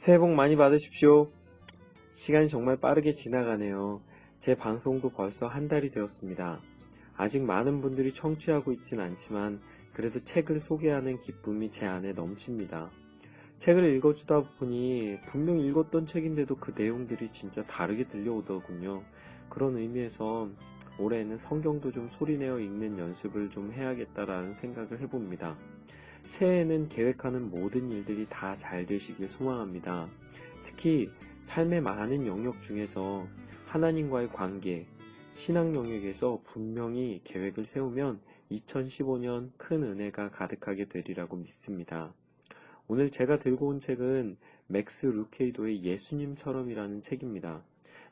새해 복 많이 받으십시오. 시간이 정말 빠르게 지나가네요. 제 방송도 벌써 한 달이 되었습니다. 아직 많은 분들이 청취하고 있진 않지만 그래도 책을 소개하는 기쁨이 제 안에 넘칩니다. 책을 읽어주다 보니 분명 읽었던 책인데도 그 내용들이 진짜 다르게 들려오더군요. 그런 의미에서 올해는 성경도 좀 소리내어 읽는 연습을 좀 해야겠다라는 생각을 해봅니다. 새해에는 계획하는 모든 일들이 다 잘 되시길 소망합니다. 특히 삶의 많은 영역 중에서 하나님과의 관계, 신앙 영역에서 분명히 계획을 세우면 2015년 큰 은혜가 가득하게 되리라고 믿습니다. 오늘 제가 들고 온 책은 맥스 루케이도의 예수님처럼이라는 책입니다.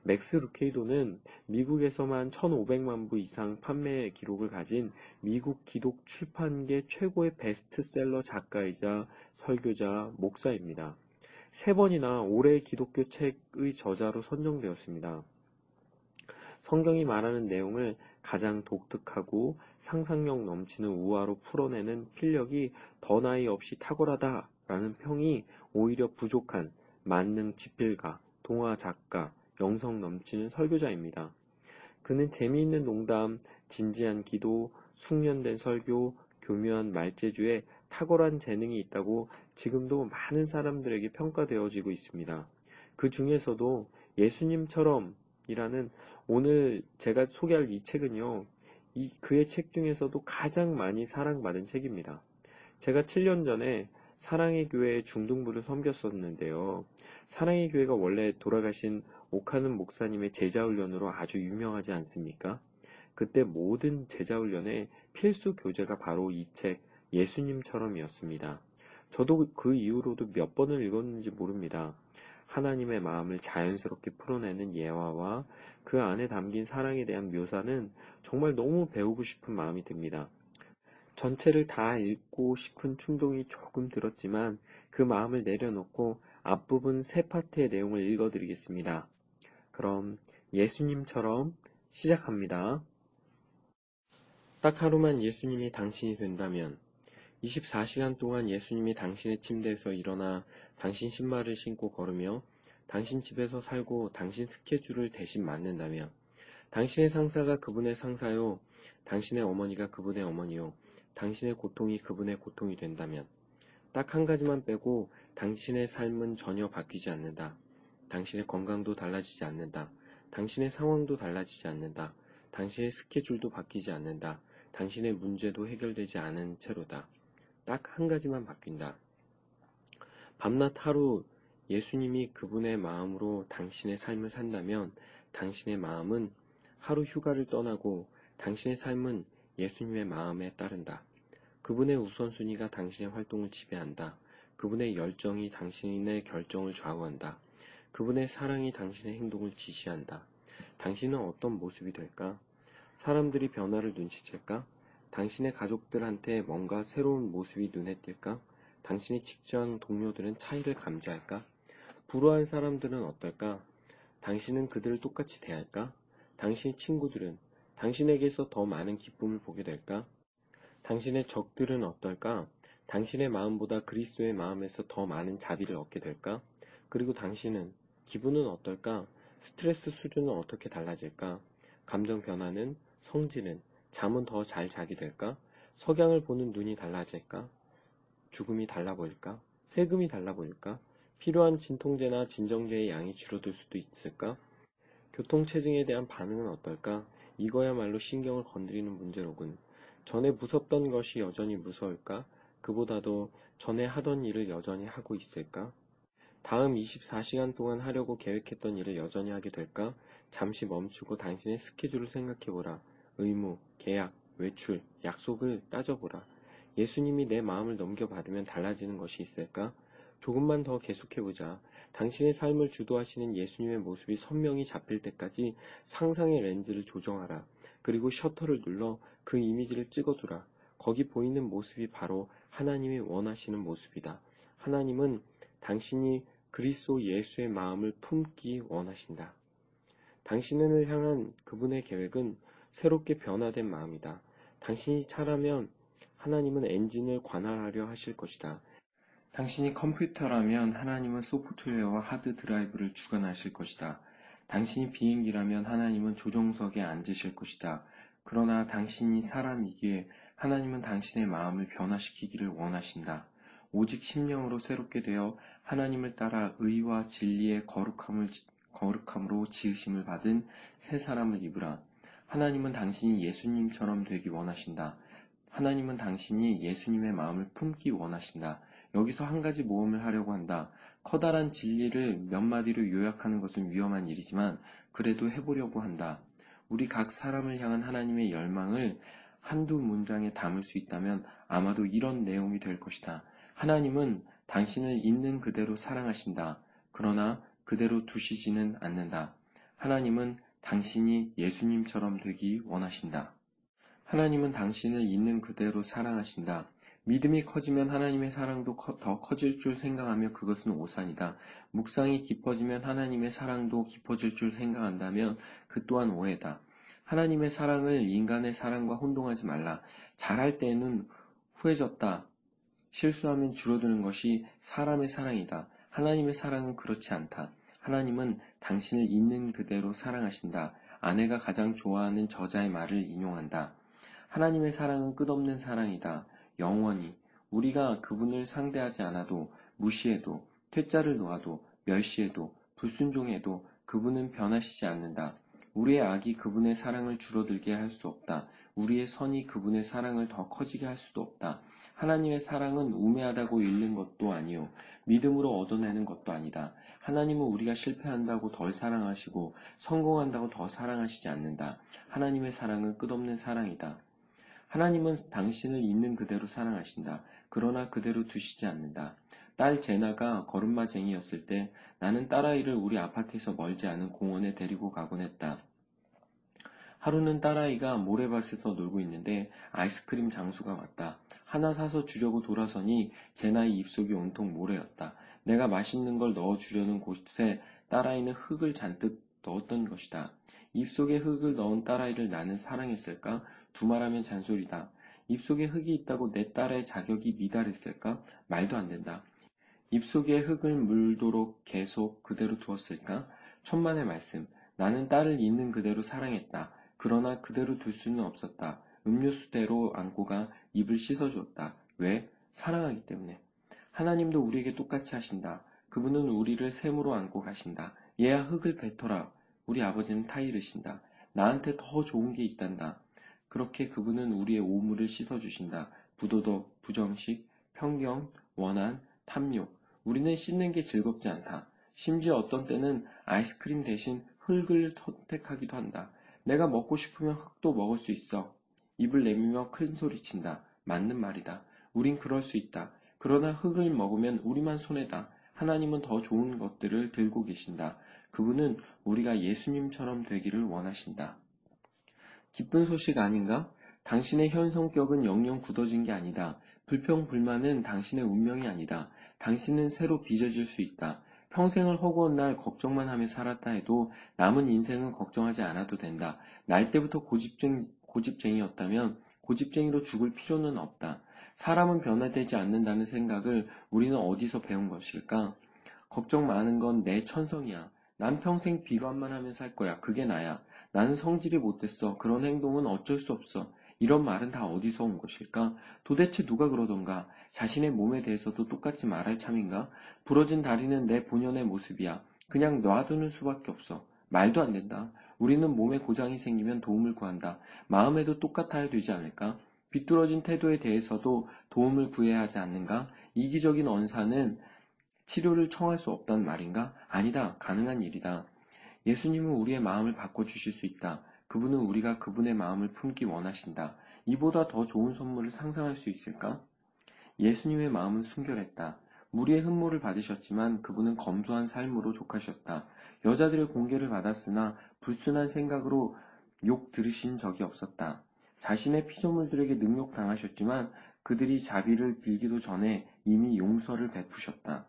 맥스 루케이도는 미국에서만 1,500만 부 이상 판매 기록을 가진 미국 기독 출판계 최고의 베스트셀러 작가이자 설교자, 목사입니다. 세 번이나 올해의 기독교 책의 저자로 선정되었습니다. 성경이 말하는 내용을 가장 독특하고 상상력 넘치는 우화로 풀어내는 필력이 더 나이 없이 탁월하다라는 평이 오히려 부족한 만능 집필가, 동화 작가, 영성 넘치는 설교자입니다. 그는 재미있는 농담, 진지한 기도, 숙련된 설교, 교묘한 말재주에 탁월한 재능이 있다고 지금도 많은 사람들에게 평가되어지고 있습니다. 그 중에서도 예수님처럼 이라는 오늘 제가 소개할 이 책은요, 이 그의 책 중에서도 가장 많이 사랑받은 책입니다. 제가 7년 전에 사랑의 교회 중등부를 섬겼었는데요. 사랑의 교회가 원래 돌아가신 오카는 목사님의 제자훈련으로 아주 유명하지 않습니까? 그때 모든 제자훈련의 필수 교재가 바로 이 책 예수님처럼이었습니다. 저도 그 이후로도 몇 번을 읽었는지 모릅니다. 하나님의 마음을 자연스럽게 풀어내는 예화와 그 안에 담긴 사랑에 대한 묘사는 정말 너무 배우고 싶은 마음이 듭니다. 전체를 다 읽고 싶은 충동이 조금 들었지만 그 마음을 내려놓고 앞부분 세 파트의 내용을 읽어드리겠습니다. 그럼 예수님처럼 시작합니다. 딱 하루만 예수님이 당신이 된다면 24시간 동안 예수님이 당신의 침대에서 일어나 당신 신발을 신고 걸으며 당신 집에서 살고 당신 스케줄을 대신 맞는다면 당신의 상사가 그분의 상사요 당신의 어머니가 그분의 어머니요 당신의 고통이 그분의 고통이 된다면 딱 한 가지만 빼고 당신의 삶은 전혀 바뀌지 않는다. 당신의 건강도 달라지지 않는다. 당신의 상황도 달라지지 않는다. 당신의 스케줄도 바뀌지 않는다. 당신의 문제도 해결되지 않은 채로다. 딱 한 가지만 바뀐다. 밤낮 하루 예수님이 그분의 마음으로 당신의 삶을 산다면 당신의 마음은 하루 휴가를 떠나고 당신의 삶은 예수님의 마음에 따른다. 그분의 우선순위가 당신의 활동을 지배한다. 그분의 열정이 당신의 결정을 좌우한다. 그분의 사랑이 당신의 행동을 지시한다. 당신은 어떤 모습이 될까? 사람들이 변화를 눈치챌까? 당신의 가족들한테 뭔가 새로운 모습이 눈에 띌까? 당신의 직장 동료들은 차이를 감지할까? 불우한 사람들은 어떨까? 당신은 그들을 똑같이 대할까? 당신의 친구들은 당신에게서 더 많은 기쁨을 보게 될까? 당신의 적들은 어떨까? 당신의 마음보다 그리스도의 마음에서 더 많은 자비를 얻게 될까? 그리고 당신은 기분은 어떨까? 스트레스 수준은 어떻게 달라질까? 감정 변화는 성질은 잠은 더 잘 자게 될까? 석양을 보는 눈이 달라질까? 죽음이 달라 보일까? 세금이 달라 보일까? 필요한 진통제나 진정제의 양이 줄어들 수도 있을까? 교통체증에 대한 반응은 어떨까? 이거야말로 신경을 건드리는 문제로군. 전에 무섭던 것이 여전히 무서울까? 그보다도 전에 하던 일을 여전히 하고 있을까? 다음 24시간 동안 하려고 계획했던 일을 여전히 하게 될까? 잠시 멈추고 당신의 스케줄을 생각해보라. 의무, 계약, 외출, 약속을 따져보라. 예수님이 내 마음을 넘겨받으면 달라지는 것이 있을까? 조금만 더 계속해보자. 당신의 삶을 주도하시는 예수님의 모습이 선명히 잡힐 때까지 상상의 렌즈를 조정하라. 그리고 셔터를 눌러 그 이미지를 찍어두라. 거기 보이는 모습이 바로 하나님이 원하시는 모습이다. 하나님은 당신이 그리스도 예수의 마음을 품기 원하신다. 당신을 향한 그분의 계획은 새롭게 변화된 마음이다. 당신이 차라면 하나님은 엔진을 관할하려 하실 것이다. 당신이 컴퓨터라면 하나님은 소프트웨어와 하드 드라이브를 주관하실 것이다. 당신이 비행기라면 하나님은 조종석에 앉으실 것이다. 그러나 당신이 사람이기에 하나님은 당신의 마음을 변화시키기를 원하신다. 오직 심령으로 새롭게 되어 하나님을 따라 의와 진리의 거룩함을, 거룩함으로 지으심을 받은 새 사람을 입으라. 하나님은 당신이 예수님처럼 되기 원하신다. 하나님은 당신이 예수님의 마음을 품기 원하신다. 여기서 한 가지 모험을 하려고 한다. 커다란 진리를 몇 마디로 요약하는 것은 위험한 일이지만 그래도 해보려고 한다. 우리 각 사람을 향한 하나님의 열망을 한두 문장에 담을 수 있다면 아마도 이런 내용이 될 것이다. 하나님은 당신을 있는 그대로 사랑하신다. 그러나 그대로 두시지는 않는다. 하나님은 당신이 예수님처럼 되기 원하신다. 하나님은 당신을 있는 그대로 사랑하신다. 믿음이 커지면 하나님의 사랑도 더 커질 줄 생각하며 그것은 오산이다. 묵상이 깊어지면 하나님의 사랑도 깊어질 줄 생각한다면 그 또한 오해다. 하나님의 사랑을 인간의 사랑과 혼동하지 말라. 잘할 때는 후해졌다. 실수하면 줄어드는 것이 사람의 사랑이다. 하나님의 사랑은 그렇지 않다. 하나님은 당신을 있는 그대로 사랑하신다. 아내가 가장 좋아하는 저자의 말을 인용한다. 하나님의 사랑은 끝없는 사랑이다. 영원히 우리가 그분을 상대하지 않아도 무시해도 퇴짜를 놓아도 멸시해도 불순종해도 그분은 변하시지 않는다. 우리의 악이 그분의 사랑을 줄어들게 할 수 없다. 우리의 선이 그분의 사랑을 더 커지게 할 수도 없다. 하나님의 사랑은 우매하다고 잃는 것도 아니요. 믿음으로 얻어내는 것도 아니다. 하나님은 우리가 실패한다고 덜 사랑하시고 성공한다고 더 사랑하시지 않는다. 하나님의 사랑은 끝없는 사랑이다. 하나님은 당신을 있는 그대로 사랑하신다. 그러나 그대로 두시지 않는다. 딸 제나가 걸음마쟁이였을 때 나는 딸아이를 우리 아파트에서 멀지 않은 공원에 데리고 가곤 했다. 하루는 딸아이가 모래밭에서 놀고 있는데 아이스크림 장수가 왔다. 하나 사서 주려고 돌아서니 제나의 입속이 온통 모래였다. 내가 맛있는 걸 넣어 주려는 곳에 딸아이는 흙을 잔뜩 넣었던 것이다. 입속에 흙을 넣은 딸아이를 나는 사랑했을까? 두말하면 잔소리다. 입속에 흙이 있다고 내 딸의 자격이 미달했을까? 말도 안 된다. 입속에 흙을 물도록 계속 그대로 두었을까? 천만의 말씀. 나는 딸을 있는 그대로 사랑했다. 그러나 그대로 둘 수는 없었다. 음료수대로 안고 가 입을 씻어주었다. 왜? 사랑하기 때문에. 하나님도 우리에게 똑같이 하신다. 그분은 우리를 샘으로 안고 가신다. 얘야 흙을 뱉어라. 우리 아버지는 타이르신다. 나한테 더 좋은 게 있단다. 그렇게 그분은 우리의 오물을 씻어주신다. 부도덕, 부정식, 편경, 원한, 탐욕. 우리는 씻는 게 즐겁지 않다. 심지어 어떤 때는 아이스크림 대신 흙을 선택하기도 한다. 내가 먹고 싶으면 흙도 먹을 수 있어. 입을 내밀며 큰 소리친다. 맞는 말이다. 우린 그럴 수 있다. 그러나 흙을 먹으면 우리만 손해다. 하나님은 더 좋은 것들을 들고 계신다. 그분은 우리가 예수님처럼 되기를 원하신다. 기쁜 소식 아닌가? 당신의 현 성격은 영영 굳어진 게 아니다. 불평, 불만은 당신의 운명이 아니다. 당신은 새로 빚어질 수 있다. 평생을 허구한 날 걱정만 하며 살았다 해도 남은 인생은 걱정하지 않아도 된다. 날 때부터 고집쟁, 고집쟁이였다면 고집쟁이로 죽을 필요는 없다. 사람은 변화되지 않는다는 생각을 우리는 어디서 배운 것일까? 걱정 많은 건 내 천성이야. 난 평생 비관만 하며 살 거야. 그게 나야. 나는 성질이 못됐어. 그런 행동은 어쩔 수 없어. 이런 말은 다 어디서 온 것일까? 도대체 누가 그러던가? 자신의 몸에 대해서도 똑같이 말할 참인가? 부러진 다리는 내 본연의 모습이야. 그냥 놔두는 수밖에 없어. 말도 안 된다. 우리는 몸에 고장이 생기면 도움을 구한다. 마음에도 똑같아야 되지 않을까? 비뚤어진 태도에 대해서도 도움을 구해야 하지 않는가? 이기적인 언사는 치료를 청할 수 없단 말인가? 아니다. 가능한 일이다. 예수님은 우리의 마음을 바꿔주실 수 있다. 그분은 우리가 그분의 마음을 품기 원하신다. 이보다 더 좋은 선물을 상상할 수 있을까? 예수님의 마음은 순결했다. 무리의 흠모를 받으셨지만 그분은 검소한 삶으로 족하셨다. 여자들의 공개를 받았으나 불순한 생각으로 욕 들으신 적이 없었다. 자신의 피조물들에게 능욕당하셨지만 그들이 자비를 빌기도 전에 이미 용서를 베푸셨다.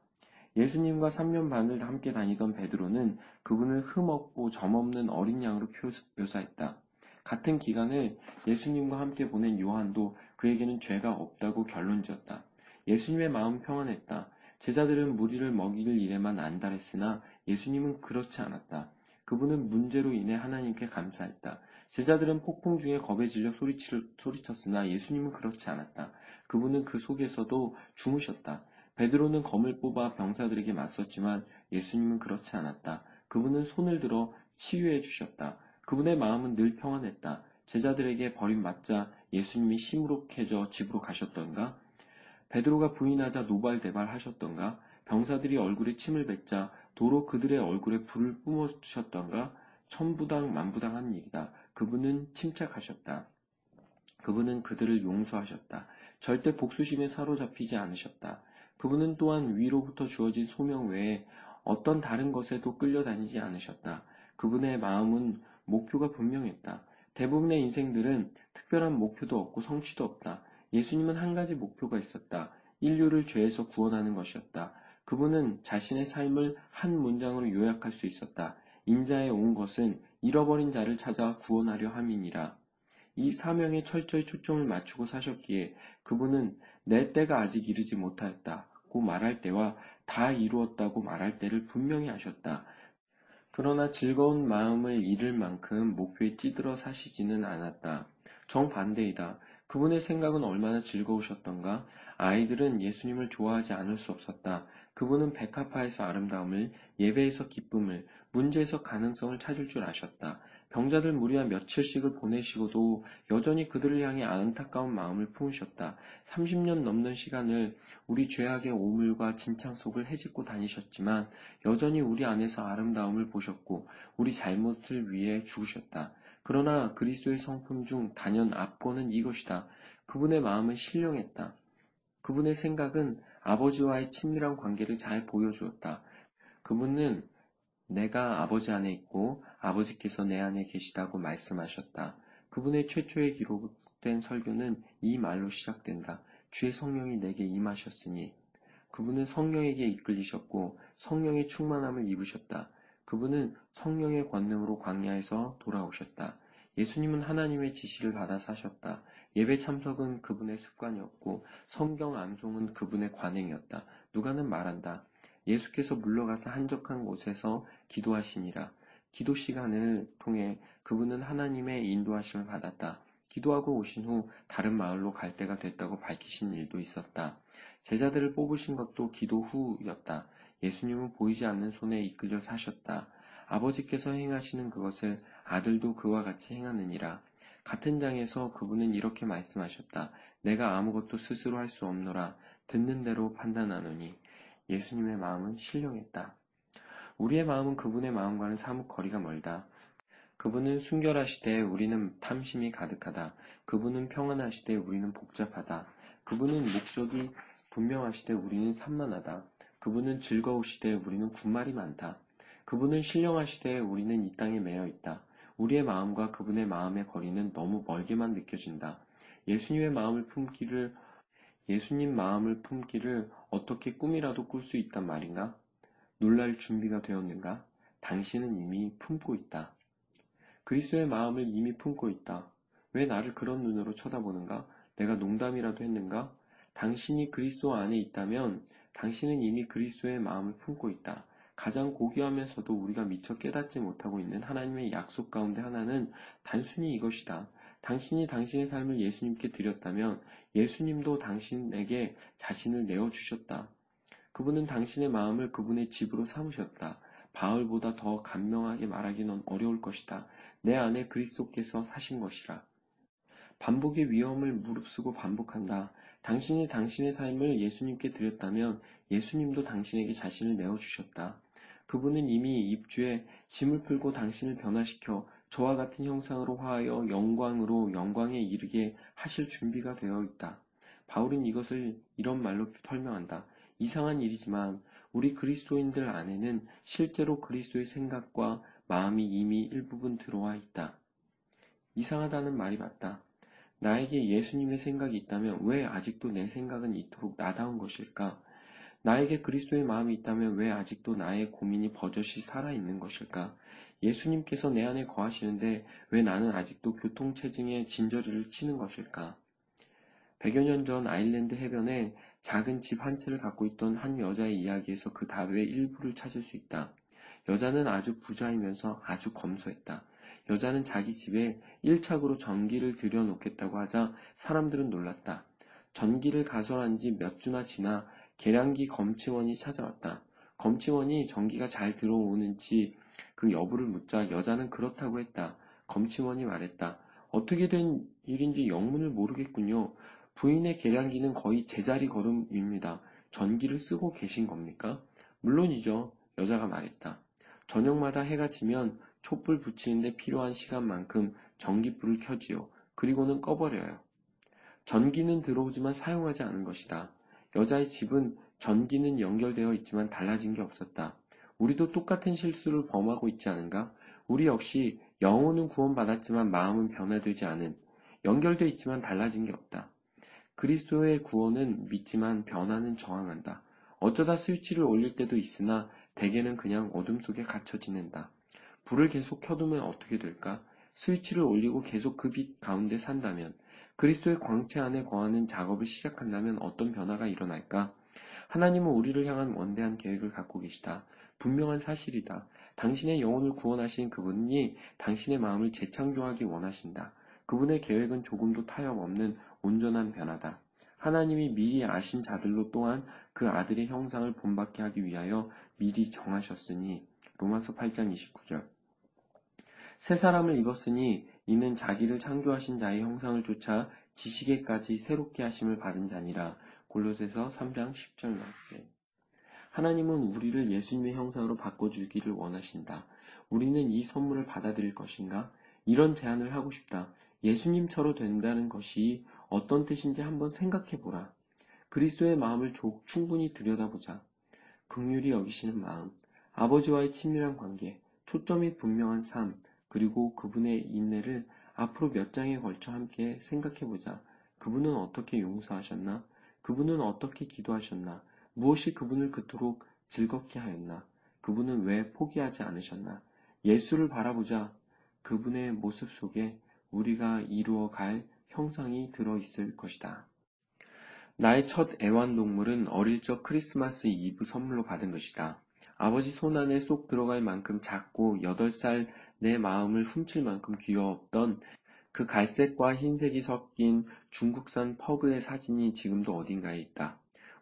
예수님과 3년 반을 함께 다니던 베드로는 그분을 흠없고 점없는 어린 양으로 묘사했다. 같은 기간을 예수님과 함께 보낸 요한도 그에게는 죄가 없다고 결론지었다. 예수님의 마음 평안했다. 제자들은 무리를 먹일 일에만 안달했으나 예수님은 그렇지 않았다. 그분은 문제로 인해 하나님께 감사했다. 제자들은 폭풍 중에 겁에 질려 소리쳤으나 예수님은 그렇지 않았다. 그분은 그 속에서도 주무셨다. 베드로는 검을 뽑아 병사들에게 맞섰지만 예수님은 그렇지 않았다. 그분은 손을 들어 치유해 주셨다. 그분의 마음은 늘 평안했다. 제자들에게 버림받자 예수님이 시무룩해져 집으로 가셨던가? 베드로가 부인하자 노발대발 하셨던가? 병사들이 얼굴에 침을 뱉자 도로 그들의 얼굴에 불을 뿜어주셨던가? 천부당 만부당한 일이다. 그분은 침착하셨다. 그분은 그들을 용서하셨다. 절대 복수심에 사로잡히지 않으셨다. 그분은 또한 위로부터 주어진 소명 외에 어떤 다른 것에도 끌려다니지 않으셨다. 그분의 마음은 목표가 분명했다. 대부분의 인생들은 특별한 목표도 없고 성취도 없다. 예수님은 한 가지 목표가 있었다. 인류를 죄에서 구원하는 것이었다. 그분은 자신의 삶을 한 문장으로 요약할 수 있었다. 인자에 온 것은 잃어버린 자를 찾아 구원하려 함이니라. 이 사명에 철저히 초점을 맞추고 사셨기에 그분은 내 때가 아직 이르지 못하였다 고 말할 때와 다 이루었다고 말할 때를 분명히 하셨다. 그러나 즐거운 마음을 잃을 만큼 목표에 찌들어 사시지는 않았다. 정반대이다. 그분의 생각은 얼마나 즐거우셨던가? 아이들은 예수님을 좋아하지 않을 수 없었다. 그분은 백합화에서 아름다움을, 예배에서 기쁨을, 문제에서 가능성을 찾을 줄 아셨다. 병자들 무리와 며칠씩을 보내시고도 여전히 그들을 향해 안타까운 마음을 품으셨다. 30년 넘는 시간을 우리 죄악의 오물과 진창 속을 헤집고 다니셨지만 여전히 우리 안에서 아름다움을 보셨고 우리 잘못을 위해 죽으셨다. 그러나 그리스도의 성품 중 단연 앞권은 이것이다. 그분의 마음은 신령했다. 그분의 생각은 아버지와의 친밀한 관계를 잘 보여주었다. 그분은 내가 아버지 안에 있고 아버지께서 내 안에 계시다고 말씀하셨다. 그분의 최초의 기록된 설교는 이 말로 시작된다. 주의 성령이 내게 임하셨으니 그분은 성령에게 이끌리셨고 성령의 충만함을 입으셨다. 그분은 성령의 권능으로 광야에서 돌아오셨다. 예수님은 하나님의 지시를 받아 사셨다. 예배 참석은 그분의 습관이었고 성경 암송은 그분의 관행이었다. 누가는 말한다. 예수께서 물러가서 한적한 곳에서 기도하시니라. 기도 시간을 통해 그분은 하나님의 인도하심을 받았다. 기도하고 오신 후 다른 마을로 갈 때가 됐다고 밝히신 일도 있었다. 제자들을 뽑으신 것도 기도 후였다. 예수님은 보이지 않는 손에 이끌려 사셨다. 아버지께서 행하시는 그것을 아들도 그와 같이 행하느니라. 같은 장에서 그분은 이렇게 말씀하셨다. 내가 아무것도 스스로 할 수 없노라. 듣는 대로 판단하노니. 예수님의 마음은 신령했다. 우리의 마음은 그분의 마음과는 사뭇 거리가 멀다. 그분은 순결하시되 우리는 탐심이 가득하다. 그분은 평안하시되 우리는 복잡하다. 그분은 목적이 분명하시되 우리는 산만하다. 그분은 즐거우시되 우리는 군말이 많다. 그분은 신령하시되 우리는 이 땅에 매여 있다. 우리의 마음과 그분의 마음의 거리는 너무 멀게만 느껴진다. 예수님의 마음을 품기를 예수님 마음을 품기를 어떻게 꿈이라도 꿀 수 있단 말인가? 놀랄 준비가 되었는가? 당신은 이미 품고 있다. 그리스도의 마음을 이미 품고 있다. 왜 나를 그런 눈으로 쳐다보는가? 내가 농담이라도 했는가? 당신이 그리스도 안에 있다면 당신은 이미 그리스도의 마음을 품고 있다. 가장 고귀하면서도 우리가 미처 깨닫지 못하고 있는 하나님의 약속 가운데 하나는 단순히 이것이다. 당신이 당신의 삶을 예수님께 드렸다면 예수님도 당신에게 자신을 내어주셨다. 그분은 당신의 마음을 그분의 집으로 삼으셨다. 바울보다 더 간명하게 말하기는 어려울 것이다. 내 안에 그리스도께서 사신 것이라. 반복의 위험을 무릅쓰고 반복한다. 당신이 당신의 삶을 예수님께 드렸다면 예수님도 당신에게 자신을 내어주셨다. 그분은 이미 입주에 짐을 풀고 당신을 변화시켜 저와 같은 형상으로 화하여 영광으로 영광에 이르게 하실 준비가 되어 있다. 바울은 이것을 이런 말로 설명한다. 이상한 일이지만 우리 그리스도인들 안에는 실제로 그리스도의 생각과 마음이 이미 일부분 들어와 있다. 이상하다는 말이 맞다. 나에게 예수님의 생각이 있다면 왜 아직도 내 생각은 이토록 나다운 것일까? 나에게 그리스도의 마음이 있다면 왜 아직도 나의 고민이 버젓이 살아있는 것일까? 예수님께서 내 안에 거하시는데 왜 나는 아직도 교통체증에 진저리를 치는 것일까? 100여 년 전 아일랜드 해변에 작은 집 한 채를 갖고 있던 한 여자의 이야기에서 그 답의 일부를 찾을 수 있다. 여자는 아주 부자이면서 아주 검소했다. 여자는 자기 집에 1착으로 전기를 들여놓겠다고 하자 사람들은 놀랐다. 전기를 가설한 지 몇 주나 지나 계량기 검침원이 찾아왔다. 검침원이 전기가 잘 들어오는지 그 여부를 묻자 여자는 그렇다고 했다. 검침원이 말했다. 어떻게 된 일인지 영문을 모르겠군요. 부인의 계량기는 거의 제자리 걸음입니다. 전기를 쓰고 계신 겁니까? 물론이죠. 여자가 말했다. 저녁마다 해가 지면 촛불 붙이는데 필요한 시간만큼 전기불을 켜지요. 그리고는 꺼버려요. 전기는 들어오지만 사용하지 않은 것이다. 여자의 집은 전기는 연결되어 있지만 달라진 게 없었다. 우리도 똑같은 실수를 범하고 있지 않은가? 우리 역시 영혼은 구원받았지만 마음은 변화되지 않은, 연결되어 있지만 달라진 게 없다. 그리스도의 구원은 믿지만 변화는 저항한다. 어쩌다 스위치를 올릴 때도 있으나 대개는 그냥 어둠 속에 갇혀 지낸다. 불을 계속 켜두면 어떻게 될까? 스위치를 올리고 계속 그 빛 가운데 산다면, 그리스도의 광채 안에 거하는 작업을 시작한다면 어떤 변화가 일어날까? 하나님은 우리를 향한 원대한 계획을 갖고 계시다. 분명한 사실이다. 당신의 영혼을 구원하신 그분이 당신의 마음을 재창조하기 원하신다. 그분의 계획은 조금도 타협 없는 온전한 변화다. 하나님이 미리 아신 자들로 또한 그 아들의 형상을 본받게 하기 위하여 미리 정하셨으니 로마서 8장 29절 새 사람을 입었으니 이는 자기를 창조하신 자의 형상을 쫓아 지식에까지 새롭게 하심을 받은 자니라. 골로새서 3장 10절 말씀. 하나님은 우리를 예수님의 형상으로 바꿔주기를 원하신다. 우리는 이 선물을 받아들일 것인가? 이런 제안을 하고 싶다. 예수님처럼 된다는 것이 어떤 뜻인지 한번 생각해 보라. 그리스도의 마음을 충분히 들여다보자. 극률이 여기시는 마음, 아버지와의 친밀한 관계, 초점이 분명한 삶, 그리고 그분의 인내를 앞으로 몇 장에 걸쳐 함께 생각해 보자. 그분은 어떻게 용서하셨나? 그분은 어떻게 기도하셨나? 무엇이 그분을 그토록 즐겁게 하였나? 그분은 왜 포기하지 않으셨나? 예수를 바라보자. 그분의 모습 속에 우리가 이루어 갈 형상이 들어 있을 것이다. 나의 첫 애완동물은 어릴 적 크리스마스 이브 선물로 받은 것이다. 아버지 손안에 쏙 들어갈 만큼 작고 8살 내 마음을 훔칠 만큼 귀여웠던 그 갈색과 흰색이 섞인 중국산 퍼그의 사진이 지금도 어딘가에 있다.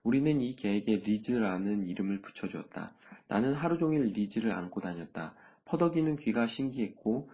우리는 이 개에게 리즈라는 이름을 붙여주었다. 나는 하루 종일 리즈를 안고 다녔다. 퍼덕이는 귀가 신기했고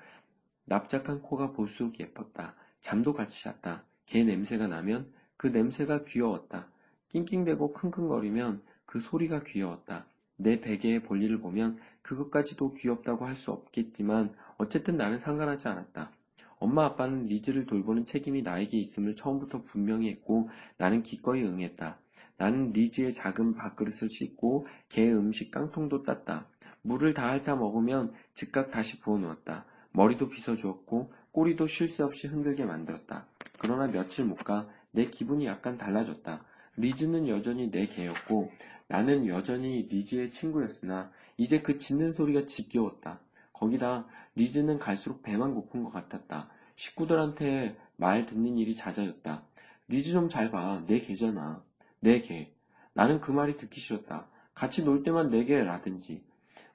납작한 코가 볼수록 예뻤다. 잠도 같이 잤다. 개 냄새가 나면 그 냄새가 귀여웠다. 낑낑대고 킁킁거리면 그 소리가 귀여웠다. 내 베개의 볼일을 보면 그것까지도 귀엽다고 할 수 없겠지만 어쨌든 나는 상관하지 않았다. 엄마 아빠는 리즈를 돌보는 책임이 나에게 있음을 처음부터 분명히 했고 나는 기꺼이 응했다. 나는 리즈의 작은 밥그릇을 씻고 개 음식 깡통도 땄다. 물을 다 핥아 먹으면 즉각 다시 부어 놓았다. 머리도 빗어주었고 꼬리도 쉴 새 없이 흔들게 만들었다. 그러나 며칠 못 가 내 기분이 약간 달라졌다. 리즈는 여전히 내 개였고 나는 여전히 리즈의 친구였으나 이제 그 짖는 소리가 지겨웠다. 거기다 리즈는 갈수록 배만 고픈 것 같았다. 식구들한테 말 듣는 일이 잦아졌다. 리즈 좀 잘 봐. 네 개잖아. 네 개. 나는 그 말이 듣기 싫었다. 같이 놀 때만 내 개라든지,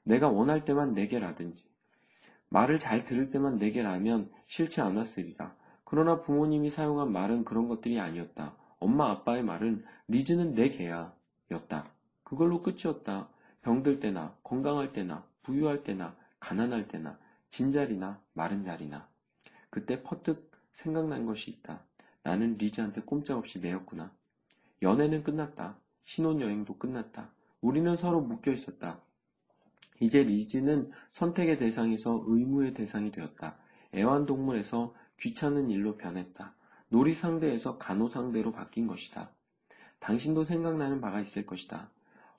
내가 원할 때만 내 개라든지, 말을 잘 들을 때만 내 개라면 싫지 않았으리라. 그러나 부모님이 사용한 말은 그런 것들이 아니었다. 엄마 아빠의 말은 리즈는 내 개야. 였다. 그걸로 끝이었다. 병들 때나, 건강할 때나, 부유할 때나, 가난할 때나, 진자리나, 마른 자리나. 그때 퍼뜩 생각난 것이 있다. 나는 리즈한테 꼼짝없이 매였구나. 연애는 끝났다. 신혼여행도 끝났다. 우리는 서로 묶여 있었다. 이제 리즈는 선택의 대상에서 의무의 대상이 되었다. 애완동물에서 귀찮은 일로 변했다. 놀이 상대에서 간호 상대로 바뀐 것이다. 당신도 생각나는 바가 있을 것이다.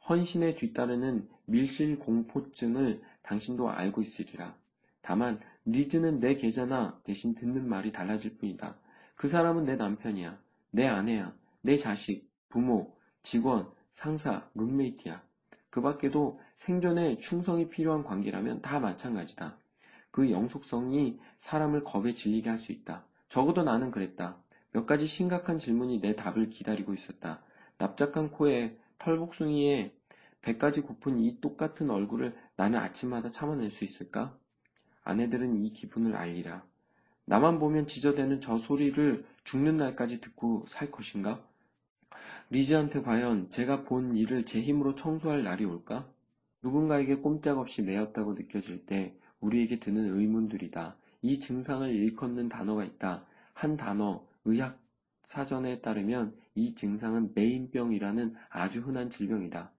헌신에 뒤따르는 밀실 공포증을 당신도 알고 있으리라. 다만 리즈는 내 계좌나 대신 듣는 말이 달라질 뿐이다. 그 사람은 내 남편이야. 내 아내야. 내 자식, 부모, 직원, 상사, 룸메이트야. 그 밖에도 생존에 충성이 필요한 관계라면 다 마찬가지다. 그 영속성이 사람을 겁에 질리게 할 수 있다. 적어도 나는 그랬다. 몇 가지 심각한 질문이 내 답을 기다리고 있었다. 납작한 코에 털복숭이에 배까지 고픈 이 똑같은 얼굴을 나는 아침마다 참아낼 수 있을까? 아내들은 이 기분을 알리라. 나만 보면 짖어대는 저 소리를 죽는 날까지 듣고 살 것인가? 리즈한테 과연 제가 본 일을 제 힘으로 청소할 날이 올까? 누군가에게 꼼짝없이 매였다고 느껴질 때 우리에게 드는 의문들이다. 이 증상을 일컫는 단어가 있다. 한 단어, 의학 사전에 따르면 이 증상은 매인병이라는 아주 흔한 질병이다.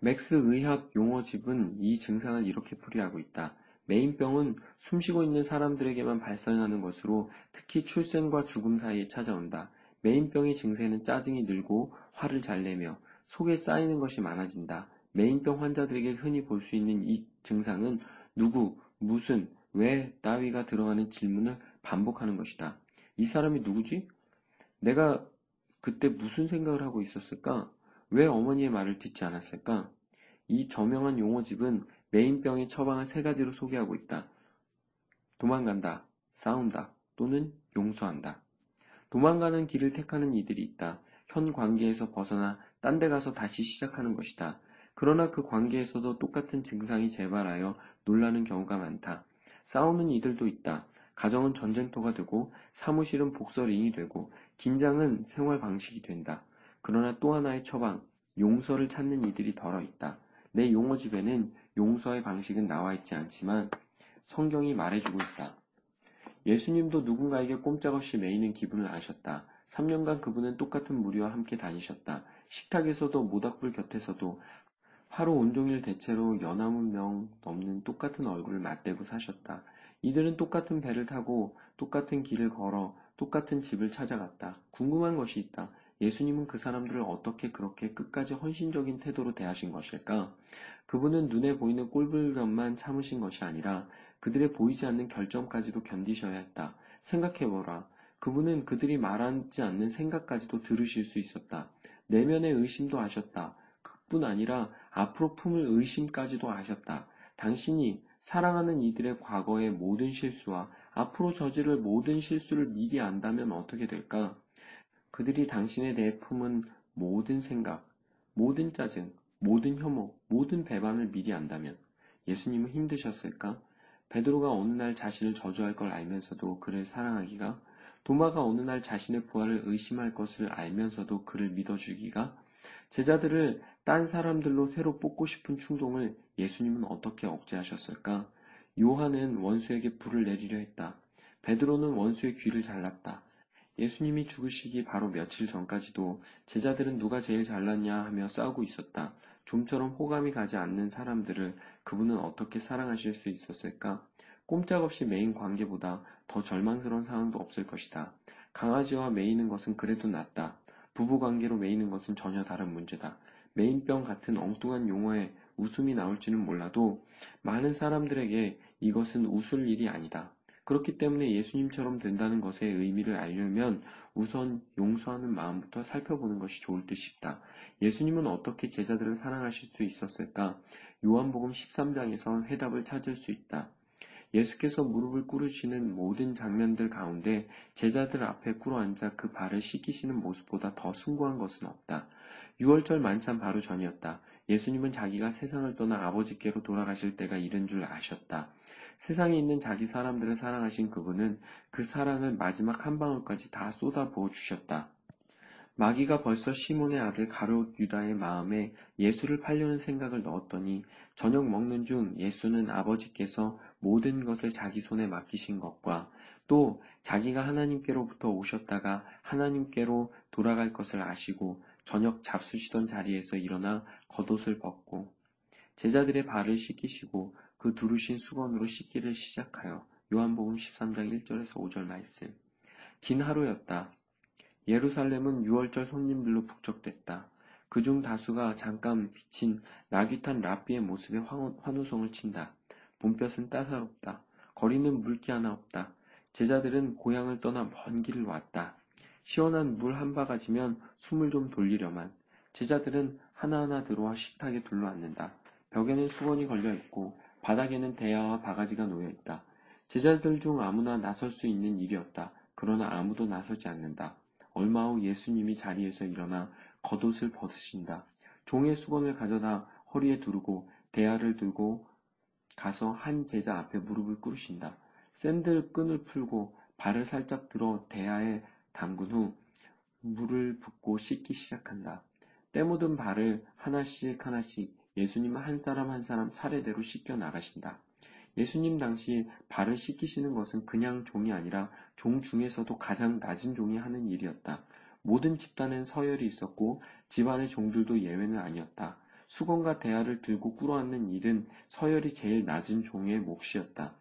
맥스 의학 용어집은 이 증상을 이렇게 풀이하고 있다. 메인병은 숨쉬고 있는 사람들에게만 발생하는 것으로 특히 출생과 죽음 사이에 찾아온다. 메인병의 증세는 짜증이 늘고 화를 잘 내며 속에 쌓이는 것이 많아진다. 메인병 환자들에게 흔히 볼 수 있는 이 증상은 누구, 무슨, 왜 따위가 들어가는 질문을 반복하는 것이다. 이 사람이 누구지? 내가 그때 무슨 생각을 하고 있었을까? 왜 어머니의 말을 듣지 않았을까? 이 저명한 용어집은 메인병의 처방을 세 가지로 소개하고 있다. 도망간다, 싸운다, 또는 용서한다. 도망가는 길을 택하는 이들이 있다. 현 관계에서 벗어나 딴 데 가서 다시 시작하는 것이다. 그러나 그 관계에서도 똑같은 증상이 재발하여 놀라는 경우가 많다. 싸우는 이들도 있다. 가정은 전쟁터가 되고 사무실은 복서링이 되고 긴장은 생활 방식이 된다. 그러나 또 하나의 처방, 용서를 찾는 이들이 덜어 있다. 내 용어집에는 용서의 방식은 나와 있지 않지만 성경이 말해주고 있다. 예수님도 누군가에게 꼼짝없이 매이는 기분을 아셨다. 3년간 그분은 똑같은 무리와 함께 다니셨다. 식탁에서도 모닥불 곁에서도 하루 온종일 대체로 연하문 명 넘는 똑같은 얼굴을 맞대고 사셨다. 이들은 똑같은 배를 타고 똑같은 길을 걸어 똑같은 집을 찾아갔다. 궁금한 것이 있다. 예수님은 그 사람들을 어떻게 그렇게 끝까지 헌신적인 태도로 대하신 것일까? 그분은 눈에 보이는 꼴불견만 참으신 것이 아니라 그들의 보이지 않는 결점까지도 견디셔야 했다. 생각해보라. 그분은 그들이 말하지 않는 생각까지도 들으실 수 있었다. 내면의 의심도 아셨다. 그뿐 아니라 앞으로 품을 의심까지도 아셨다. 당신이 사랑하는 이들의 과거의 모든 실수와 앞으로 저지를 모든 실수를 미리 안다면 어떻게 될까? 그들이 당신에 대해 품은 모든 생각, 모든 짜증, 모든 혐오, 모든 배반을 미리 안다면 예수님은 힘드셨을까? 베드로가 어느 날 자신을 저주할 걸 알면서도 그를 사랑하기가 도마가 어느 날 자신의 부활을 의심할 것을 알면서도 그를 믿어주기가 제자들을 딴 사람들로 새로 뽑고 싶은 충동을 예수님은 어떻게 억제하셨을까? 요한은 원수에게 불을 내리려 했다. 베드로는 원수의 귀를 잘랐다. 예수님이 죽으시기 바로 며칠 전까지도 제자들은 누가 제일 잘났냐 하며 싸우고 있었다. 좀처럼 호감이 가지 않는 사람들을 그분은 어떻게 사랑하실 수 있었을까? 꼼짝없이 매인 관계보다 더 절망스러운 상황도 없을 것이다. 강아지와 매이는 것은 그래도 낫다. 부부 관계로 매이는 것은 전혀 다른 문제다. 매인병 같은 엉뚱한 용어에 웃음이 나올지는 몰라도 많은 사람들에게 이것은 웃을 일이 아니다. 그렇기 때문에 예수님처럼 된다는 것의 의미를 알려면 우선 용서하는 마음부터 살펴보는 것이 좋을 듯 싶다. 예수님은 어떻게 제자들을 사랑하실 수 있었을까? 요한복음 13장에서 해답을 찾을 수 있다. 예수께서 무릎을 꿇으시는 모든 장면들 가운데 제자들 앞에 꿇어 앉아 그 발을 씻기시는 모습보다 더 숭고한 것은 없다. 6월절 만찬 바로 전이었다. 예수님은 자기가 세상을 떠나 아버지께로 돌아가실 때가 이른 줄 아셨다. 세상에 있는 자기 사람들을 사랑하신 그분은 그 사랑을 마지막 한 방울까지 다 쏟아부어 주셨다. 마귀가 벌써 시몬의 아들 가롯 유다의 마음에 예수를 팔려는 생각을 넣었더니 저녁 먹는 중 예수는 아버지께서 모든 것을 자기 손에 맡기신 것과 또 자기가 하나님께로부터 오셨다가 하나님께로 돌아갈 것을 아시고 저녁 잡수시던 자리에서 일어나 겉옷을 벗고 제자들의 발을 씻기시고 그 두르신 수건으로 씻기를 시작하여 요한복음 13장 1절에서 5절 말씀. 긴 하루였다. 예루살렘은 6월절 손님들로 북적댔다. 그중 다수가 잠깐 비친 나귀탄 랍비의 모습에 환호성을 친다. 봄볕은 따사롭다. 거리는 물기 하나 없다. 제자들은 고향을 떠나 먼 길을 왔다. 시원한 물 한 바가지면 숨을 좀 돌리려만. 제자들은 하나하나 들어와 식탁에 둘러앉는다. 벽에는 수건이 걸려 있고 바닥에는 대야와 바가지가 놓여 있다. 제자들 중 아무나 나설 수 있는 일이었다. 그러나 아무도 나서지 않는다. 얼마 후 예수님이 자리에서 일어나 겉옷을 벗으신다. 종의 수건을 가져다 허리에 두르고 대야를 들고 가서 한 제자 앞에 무릎을 꿇으신다. 샌들 끈을 풀고 발을 살짝 들어 대야에 담근 후 물을 붓고 씻기 시작한다. 때 묻은 발을 하나씩 하나씩 예수님은 한 사람 한 사람 사례대로 씻겨 나가신다. 예수님 당시 발을 씻기시는 것은 그냥 종이 아니라 종 중에서도 가장 낮은 종이 하는 일이었다. 모든 집단엔 서열이 있었고 집안의 종들도 예외는 아니었다. 수건과 대야를 들고 꿇어앉는 일은 서열이 제일 낮은 종의 몫이었다.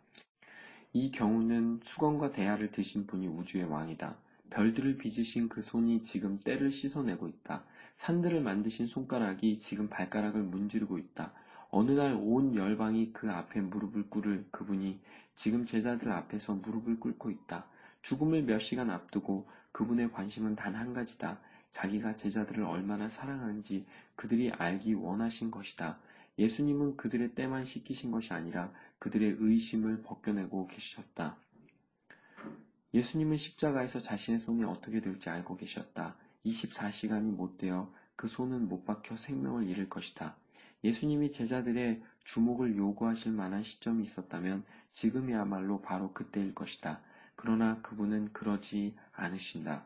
이 경우는 수건과 대야를 드신 분이 우주의 왕이다. 별들을 빚으신 그 손이 지금 때를 씻어내고 있다. 산들을 만드신 손가락이 지금 발가락을 문지르고 있다. 어느 날 온 열방이 그 앞에 무릎을 꿇을 그분이 지금 제자들 앞에서 무릎을 꿇고 있다. 죽음을 몇 시간 앞두고 그분의 관심은 단 한 가지다. 자기가 제자들을 얼마나 사랑하는지 그들이 알기 원하신 것이다. 예수님은 그들의 때만 씻기신 것이 아니라 그들의 의심을 벗겨내고 계셨다. 예수님은 십자가에서 자신의 손이 어떻게 될지 알고 계셨다. 24시간이 못 되어 그 손은 못 박혀 생명을 잃을 것이다. 예수님이 제자들의 주목을 요구하실 만한 시점이 있었다면 지금이야말로 바로 그때일 것이다. 그러나 그분은 그러지 않으신다.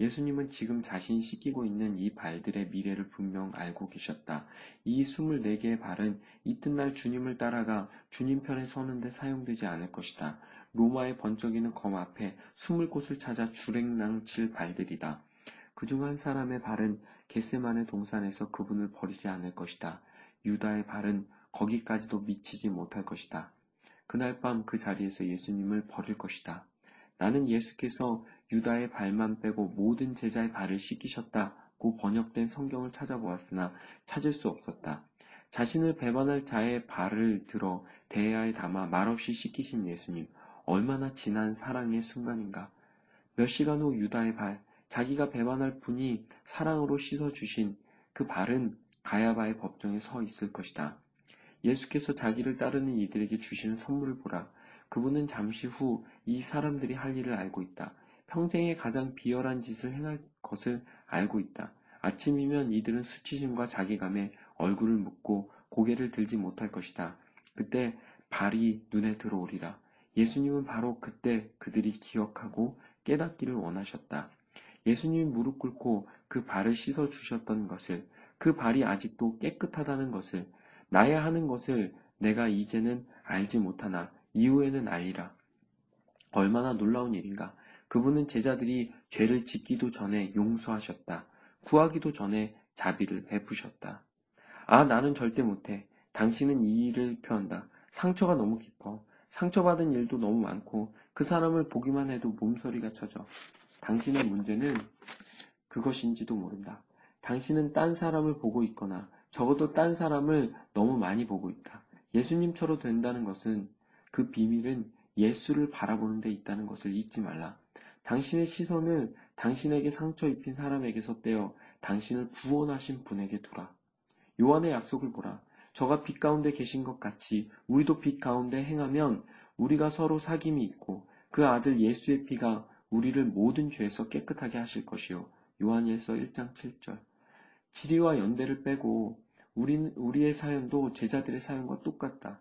예수님은 지금 자신이 씻기고 있는 이 발들의 미래를 분명 알고 계셨다. 이 24개의 발은 이튿날 주님을 따라가 주님 편에 서는데 사용되지 않을 것이다. 로마의 번쩍이는 검 앞에 숨을 곳을 찾아 주랭랑칠 발들이다. 그 중 한 사람의 발은 겟세만의 동산에서 그분을 버리지 않을 것이다. 유다의 발은 거기까지도 미치지 못할 것이다. 그날 밤 그 자리에서 예수님을 버릴 것이다. 나는 예수께서 유다의 발만 빼고 모든 제자의 발을 씻기셨다고 번역된 성경을 찾아보았으나 찾을 수 없었다. 자신을 배반할 자의 발을 들어 대야에 담아 말없이 씻기신 예수님, 얼마나 진한 사랑의 순간인가. 몇 시간 후 유다의 발, 자기가 배반할 분이 사랑으로 씻어주신 그 발은 가야바의 법정에 서 있을 것이다. 예수께서 자기를 따르는 이들에게 주시는 선물을 보라. 그분은 잠시 후 이 사람들이 할 일을 알고 있다. 평생에 가장 비열한 짓을 행할 것을 알고 있다. 아침이면 이들은 수치심과 자괴감에 얼굴을 묶고 고개를 들지 못할 것이다. 그때 발이 눈에 들어오리라. 예수님은 바로 그때 그들이 기억하고 깨닫기를 원하셨다. 예수님이 무릎 꿇고 그 발을 씻어 주셨던 것을, 그 발이 아직도 깨끗하다는 것을, 나야 하는 것을 내가 이제는 알지 못하나 이후에는 알리라. 얼마나 놀라운 일인가. 그분은 제자들이 죄를 짓기도 전에 용서하셨다. 구하기도 전에 자비를 베푸셨다. 아, 나는 절대 못해. 당신은 이 일을 표한다. 상처가 너무 깊어. 상처받은 일도 너무 많고 그 사람을 보기만 해도 몸서리가 쳐져. 당신의 문제는 그것인지도 모른다. 당신은 딴 사람을 보고 있거나 적어도 딴 사람을 너무 많이 보고 있다. 예수님처럼 된다는 것은 그 비밀은 예수를 바라보는 데 있다는 것을 잊지 말라. 당신의 시선을 당신에게 상처 입힌 사람에게서 떼어 당신을 구원하신 분에게 두라. 요한의 약속을 보라. 저가 빛 가운데 계신 것 같이 우리도 빛 가운데 행하면 우리가 서로 사귐이 있고 그 아들 예수의 피가 우리를 모든 죄에서 깨끗하게 하실 것이요. 요한일서 1장 7절. 지리와 연대를 빼고 우리는, 우리의 사연도 제자들의 사연과 똑같다.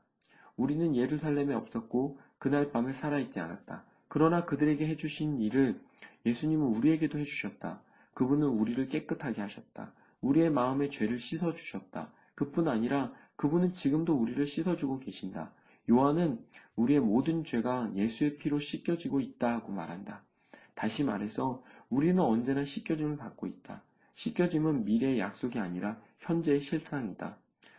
우리는 예루살렘에 없었고 그날 밤에 살아있지 않았다. 그러나 그들에게 해주신 일을 예수님은 우리에게도 해주셨다. 그분은 우리를 깨끗하게 하셨다. 우리의 마음의 죄를 씻어주셨다. 그뿐 아니라 그분은 지금도 우리를 씻어주고 계신다. 요한은 우리의 모든 죄가 예수의 피로 씻겨지고 있다고 말한다. 다시 말해서 우리는 언제나 씻겨짐을 받고 있다. 씻겨짐은 미래의 약속이 아니라 현재의 실상이다.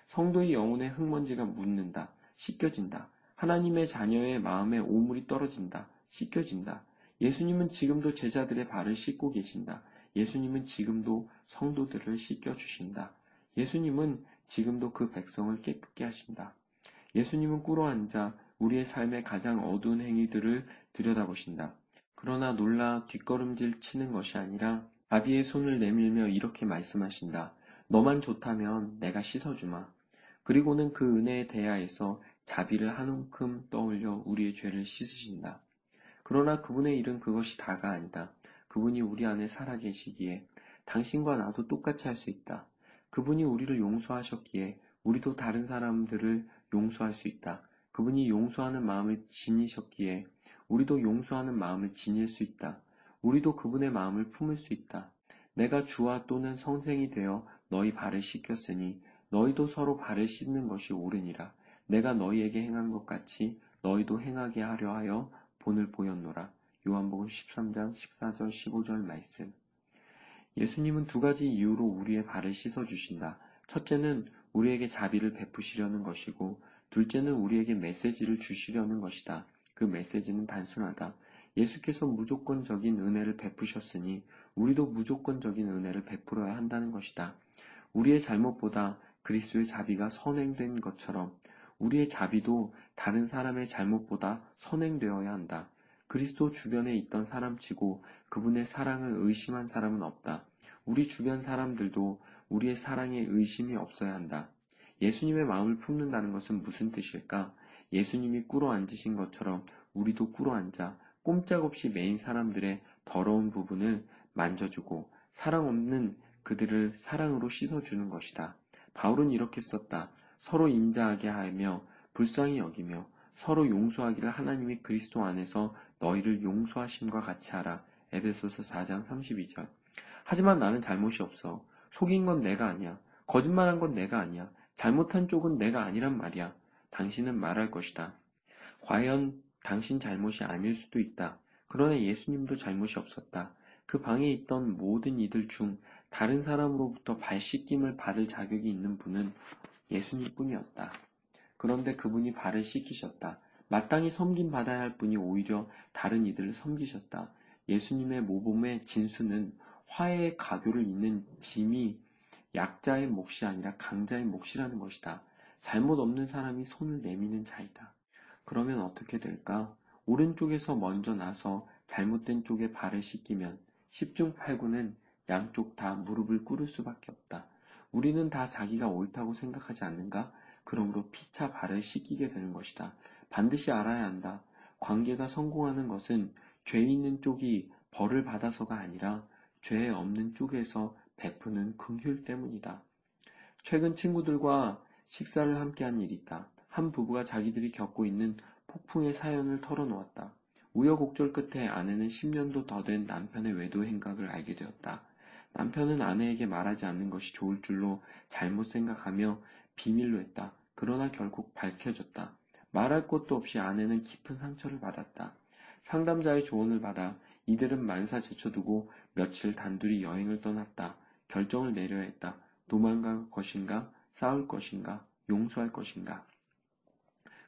성도의 영혼의 흙먼지가 묻는다. 씻겨진다. 하나님의 자녀의 마음에 오물이 떨어진다. 씻겨진다. 예수님은 지금도 제자들의 발을 씻고 계신다. 예수님은 지금도 성도들을 씻겨주신다. 예수님은 지금도 그 백성을 깨끗게 하신다. 예수님은 꿇어 앉아 우리의 삶의 가장 어두운 행위들을 들여다보신다. 그러나 놀라 뒷걸음질 치는 것이 아니라 아비의 손을 내밀며 이렇게 말씀하신다. 너만 좋다면 내가 씻어주마. 그리고는 그 은혜에 대하여서 자비를 한 움큼 떠올려 우리의 죄를 씻으신다. 그러나 그분의 일은 그것이 다가 아니다. 그분이 우리 안에 살아계시기에 당신과 나도 똑같이 할 수 있다. 그분이 우리를 용서하셨기에 우리도 다른 사람들을 용서할 수 있다. 그분이 용서하는 마음을 지니셨기에 우리도 용서하는 마음을 지닐 수 있다. 우리도 그분의 마음을 품을 수 있다. 내가 주와 또는 성생이 되어 너희 발을 씻겼으니 너희도 서로 발을 씻는 것이 옳으니라. 내가 너희에게 행한 것 같이 너희도 행하게 하려 하여 본을 보였노라. 요한복음 13장 14절 15절 말씀. 예수님은 두 가지 이유로 우리의 발을 씻어 주신다. 첫째는 우리에게 자비를 베푸시려는 것이고 둘째는 우리에게 메시지를 주시려는 것이다. 그 메시지는 단순하다. 예수께서 무조건적인 은혜를 베푸셨으니 우리도 무조건적인 은혜를 베풀어야 한다는 것이다. 우리의 잘못보다 그리스도의 자비가 선행된 것처럼 우리의 자비도 다른 사람의 잘못보다 선행되어야 한다. 그리스도 주변에 있던 사람치고 그분의 사랑을 의심한 사람은 없다. 우리 주변 사람들도 우리의 사랑에 의심이 없어야 한다. 예수님의 마음을 품는다는 것은 무슨 뜻일까? 예수님이 꿇어 앉으신 것처럼 우리도 꿇어 앉아 꼼짝없이 메인 사람들의 더러운 부분을 만져주고 사랑 없는 그들을 사랑으로 씻어주는 것이다. 바울은 이렇게 썼다. 서로 인자하게 하며 불쌍히 여기며 서로 용서하기를 하나님이 그리스도 안에서 너희를 용서하심과 같이 하라. 에베소서 4장 32절. 하지만 나는 잘못이 없어. 속인 건 내가 아니야. 거짓말한 건 내가 아니야. 잘못한 쪽은 내가 아니란 말이야. 당신은 말할 것이다. 과연 당신 잘못이 아닐 수도 있다. 그러나 예수님도 잘못이 없었다. 그 방에 있던 모든 이들 중 다른 사람으로부터 발 씻김을 받을 자격이 있는 분은 예수님 뿐이었다. 그런데 그분이 발을 씻기셨다. 마땅히 섬김 받아야 할 분이 오히려 다른 이들을 섬기셨다. 예수님의 모범의 진수는 화해의 가교를 잇는 짐이 약자의 몫이 아니라 강자의 몫이라는 것이다. 잘못 없는 사람이 손을 내미는 자이다. 그러면 어떻게 될까? 오른쪽에서 먼저 나서 잘못된 쪽에 발을 씻기면 10중 8구는 양쪽 다 무릎을 꿇을 수밖에 없다. 우리는 다 자기가 옳다고 생각하지 않는가? 그러므로 피차 발을 씻기게 되는 것이다. 반드시 알아야 한다. 관계가 성공하는 것은 죄 있는 쪽이 벌을 받아서가 아니라 죄 없는 쪽에서 베푸는 긍휼 때문이다. 최근 친구들과 식사를 함께 한 일이 있다. 한 부부가 자기들이 겪고 있는 폭풍의 사연을 털어놓았다. 우여곡절 끝에 아내는 10년도 더 된 남편의 외도 행각을 알게 되었다. 남편은 아내에게 말하지 않는 것이 좋을 줄로 잘못 생각하며 비밀로 했다. 그러나 결국 밝혀졌다. 말할 것도 없이 아내는 깊은 상처를 받았다. 상담자의 조언을 받아 이들은 만사 제쳐두고 며칠 단둘이 여행을 떠났다. 결정을 내려야 했다. 도망갈 것인가? 싸울 것인가? 용서할 것인가?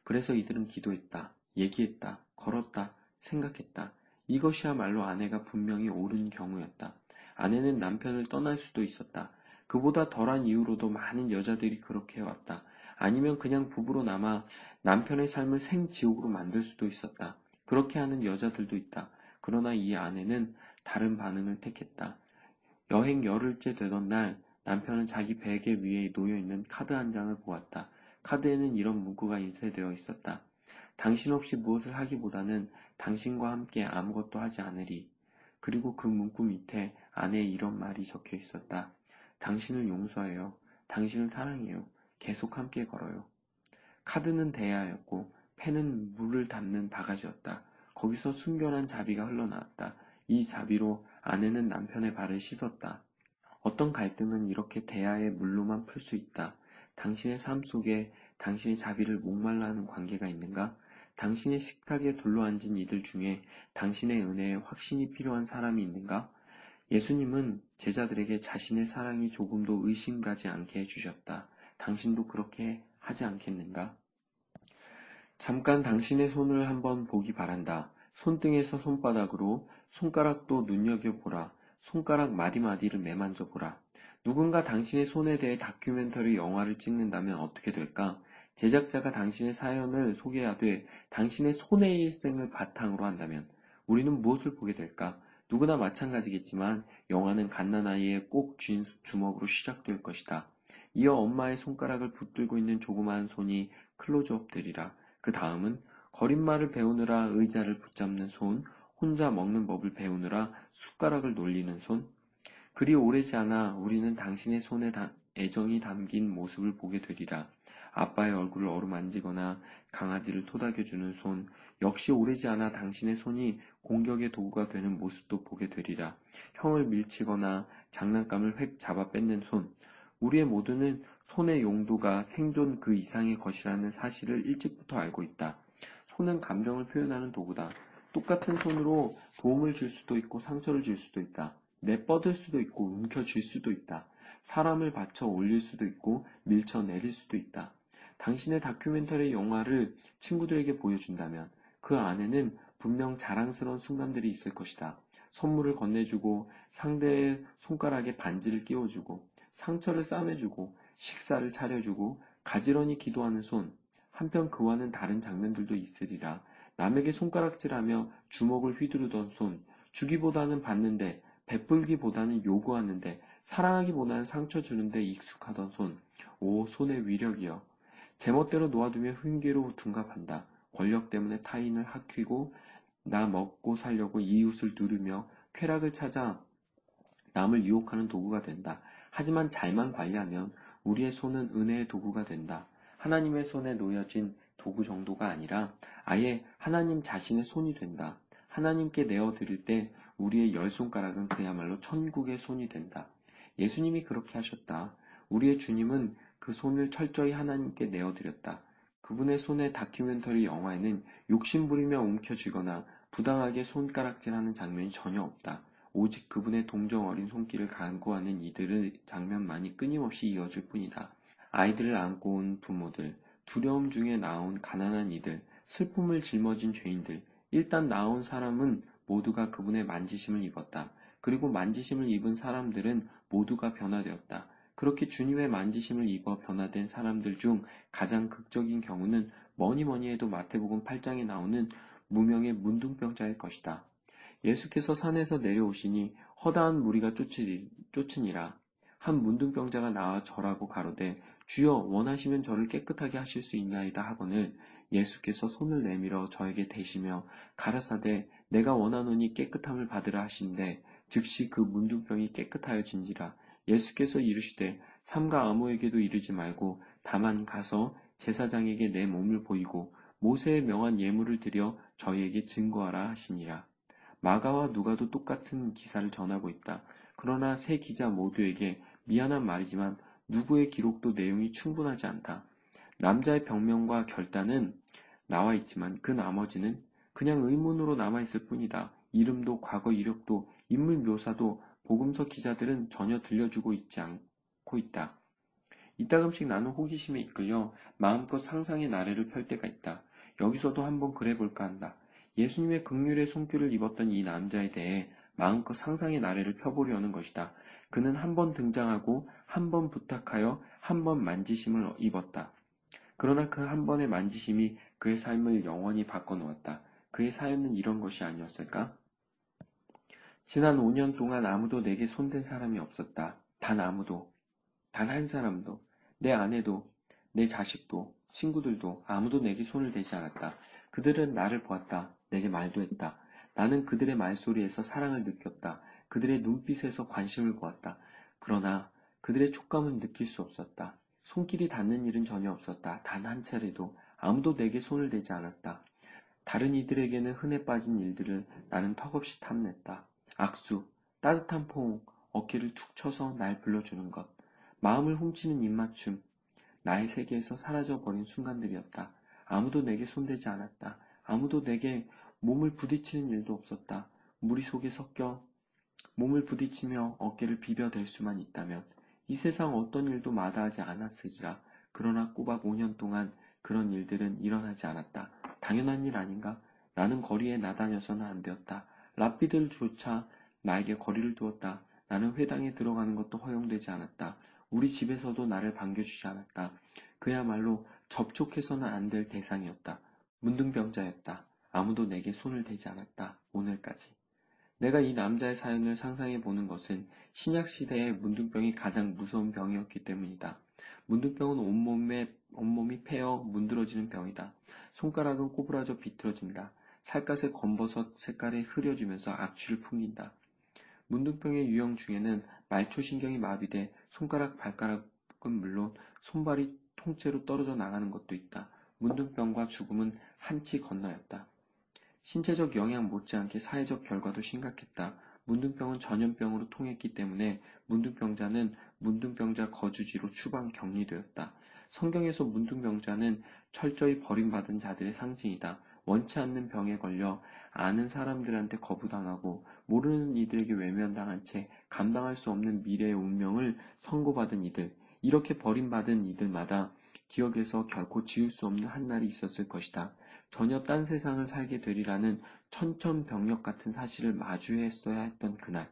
그래서 이들은 기도했다. 얘기했다. 걸었다. 생각했다. 이것이야말로 아내가 분명히 옳은 경우였다. 아내는 남편을 떠날 수도 있었다. 그보다 덜한 이유로도 많은 여자들이 그렇게 해왔다. 아니면 그냥 부부로 남아 남편의 삶을 생지옥으로 만들 수도 있었다. 그렇게 하는 여자들도 있다. 그러나 이 아내는 다른 반응을 택했다. 여행 열흘째 되던 날 남편은 자기 베개 위에 놓여있는 카드 한 장을 보았다. 카드에는 이런 문구가 인쇄되어 있었다. 당신 없이 무엇을 하기보다는 당신과 함께 아무것도 하지 않으리. 그리고 그 문구 밑에 아내의 이런 말이 적혀 있었다. 당신을 용서해요. 당신을 사랑해요. 계속 함께 걸어요. 카드는 대야였고 펜은 물을 담는 바가지였다. 거기서 순결한 자비가 흘러나왔다. 이 자비로 아내는 남편의 발을 씻었다. 어떤 갈등은 이렇게 대야의 물로만 풀 수 있다. 당신의 삶 속에 당신의 자비를 목말라 하는 관계가 있는가? 당신의 식탁에 둘러앉은 이들 중에 당신의 은혜에 확신이 필요한 사람이 있는가? 예수님은 제자들에게 자신의 사랑이 조금도 의심가지 않게 해주셨다. 당신도 그렇게 하지 않겠는가? 잠깐 당신의 손을 한번 보기 바란다. 손등에서 손바닥으로 손가락도 눈여겨보라. 손가락 마디마디를 매만져 보라. 누군가 당신의 손에 대해 다큐멘터리 영화를 찍는다면 어떻게 될까? 제작자가 당신의 사연을 소개하되 당신의 손의 일생을 바탕으로 한다면 우리는 무엇을 보게 될까? 누구나 마찬가지겠지만 영화는 갓난아이의 꼭 쥔 주먹으로 시작될 것이다. 이어 엄마의 손가락을 붙들고 있는 조그마한 손이 클로즈업 되리라. 그 다음은 거린말을 배우느라 의자를 붙잡는 손, 혼자 먹는 법을 배우느라 숟가락을 놀리는 손. 그리 오래지 않아 우리는 당신의 손에 애정이 담긴 모습을 보게 되리라. 아빠의 얼굴을 어루만지거나 강아지를 토닥여주는 손, 역시 오래지 않아 당신의 손이 공격의 도구가 되는 모습도 보게 되리라. 형을 밀치거나 장난감을 획 잡아 뺏는 손. 우리의 모두는 손의 용도가 생존 그 이상의 것이라는 사실을 일찍부터 알고 있다. 손은 감정을 표현하는 도구다. 똑같은 손으로 도움을 줄 수도 있고 상처를 줄 수도 있다. 내뻗을 수도 있고 움켜쥘 수도 있다. 사람을 받쳐 올릴 수도 있고 밀쳐 내릴 수도 있다. 당신의 다큐멘터리 영화를 친구들에게 보여준다면 그 안에는 분명 자랑스러운 순간들이 있을 것이다. 선물을 건네주고 상대의 손가락에 반지를 끼워주고 상처를 싸매주고 식사를 차려주고 가지런히 기도하는 손. 한편 그와는 다른 장면들도 있으리라. 남에게 손가락질하며 주먹을 휘두르던 손. 주기보다는 받는데 베풀기보다는 요구하는데 사랑하기보다는 상처 주는데 익숙하던 손. 오 손의 위력이여. 제멋대로 놓아두며 흉계로 둔갑한다. 권력 때문에 타인을 학히고 나 먹고 살려고 이웃을 누르며 쾌락을 찾아 남을 유혹하는 도구가 된다. 하지만 잘만 관리하면 우리의 손은 은혜의 도구가 된다. 하나님의 손에 놓여진 도구 정도가 아니라 아예 하나님 자신의 손이 된다. 하나님께 내어 드릴 때 우리의 열 손가락은 그야말로 천국의 손이 된다. 예수님이 그렇게 하셨다. 우리의 주님은 그 손을 철저히 하나님께 내어 드렸다. 그분의 손의 다큐멘터리 영화에는 욕심부리며 움켜쥐거나 부당하게 손가락질하는 장면이 전혀 없다. 오직 그분의 동정 어린 손길을 간구하는 이들의 장면만이 끊임없이 이어질 뿐이다. 아이들을 안고 온 부모들, 두려움 중에 나온 가난한 이들, 슬픔을 짊어진 죄인들, 일단 나온 사람은 모두가 그분의 만지심을 입었다. 그리고 만지심을 입은 사람들은 모두가 변화되었다. 그렇게 주님의 만지심을 입어 변화된 사람들 중 가장 극적인 경우는 뭐니 뭐니 해도 마태복음 8장에 나오는 무명의 문둥병자일 것이다. 예수께서 산에서 내려오시니 허다한 무리가 쫓으니라. 한 문둥병자가 나와 절하고 가로되 주여 원하시면 저를 깨끗하게 하실 수 있나이다 하거늘 예수께서 손을 내밀어 저에게 대시며 가라사대 내가 원하노니 깨끗함을 받으라 하신데 즉시 그 문둥병이 깨끗하여진지라 예수께서 이르시되 삼가 아무에게도 이르지 말고 다만 가서 제사장에게 내 몸을 보이고 모세의 명한 예물을 드려 저희에게 증거하라 하시니라. 마가와 누가도 똑같은 기사를 전하고 있다. 그러나 세 기자 모두에게 미안한 말이지만 누구의 기록도 내용이 충분하지 않다. 남자의 병명과 결단은 나와 있지만 그 나머지는 그냥 의문으로 남아있을 뿐이다. 이름도 과거 이력도 인물 묘사도 복음서 기자들은 전혀 들려주고 있지 않고 있다. 이따금씩 나는 호기심에 이끌려 마음껏 상상의 나래를 펼 때가 있다. 여기서도 한번 그래볼까 한다. 예수님의 극률의 손길을 입었던 이 남자에 대해 마음껏 상상의 나래를 펴보려는 것이다. 그는 한 번 등장하고 한 번 부탁하여 한 번 만지심을 입었다. 그러나 그 한 번의 만지심이 그의 삶을 영원히 바꿔놓았다. 그의 사연은 이런 것이 아니었을까? 지난 5년 동안 아무도 내게 손댄 사람이 없었다. 단 아무도. 단 한 사람도. 내 아내도, 내 자식도, 친구들도 아무도 내게 손을 대지 않았다. 그들은 나를 보았다. 내게 말도 했다. 나는 그들의 말소리에서 사랑을 느꼈다. 그들의 눈빛에서 관심을 보았다. 그러나 그들의 촉감은 느낄 수 없었다. 손길이 닿는 일은 전혀 없었다. 단 한 차례도 아무도 내게 손을 대지 않았다. 다른 이들에게는 흔해 빠진 일들을 나는 턱없이 탐냈다. 악수, 따뜻한 포옹, 어깨를 툭 쳐서 날 불러주는 것, 마음을 훔치는 입맞춤. 나의 세계에서 사라져버린 순간들이었다. 아무도 내게 손대지 않았다. 아무도 내게 몸을 부딪히는 일도 없었다. 무리 속에 섞여 몸을 부딪히며 어깨를 비벼댈 수만 있다면 이 세상 어떤 일도 마다하지 않았으리라. 그러나 꼬박 5년 동안 그런 일들은 일어나지 않았다. 당연한 일 아닌가? 나는 거리에 나다녀서는 안 되었다. 랍비들조차 나에게 거리를 두었다. 나는 회당에 들어가는 것도 허용되지 않았다. 우리 집에서도 나를 반겨주지 않았다. 그야말로 접촉해서는 안 될 대상이었다. 문둥병자였다. 아무도 내게 손을 대지 않았다. 오늘까지. 내가 이 남자의 사연을 상상해 보는 것은 신약 시대의 문둥병이 가장 무서운 병이었기 때문이다. 문둥병은 온몸에, 온몸이 패어 문드러지는 병이다. 손가락은 꼬부라져 비틀어진다. 살갗의 검버섯 색깔이 흐려지면서 악취를 풍긴다. 문둥병의 유형 중에는 말초신경이 마비돼 손가락, 발가락은 물론 손발이 통째로 떨어져 나가는 것도 있다. 문둥병과 죽음은 한치 건너였다. 신체적 영향 못지않게 사회적 결과도 심각했다. 문둥병은 전염병으로 통했기 때문에 문둥병자는 문둥병자 거주지로 추방 격리되었다. 성경에서 문둥병자는 철저히 버림받은 자들의 상징이다. 원치 않는 병에 걸려 아는 사람들한테 거부당하고 모르는 이들에게 외면당한 채 감당할 수 없는 미래의 운명을 선고받은 이들, 이렇게 버림받은 이들마다 기억에서 결코 지울 수 없는 한 날이 있었을 것이다. 전혀 딴 세상을 살게 되리라는 천천병력 같은 사실을 마주했어야 했던 그날.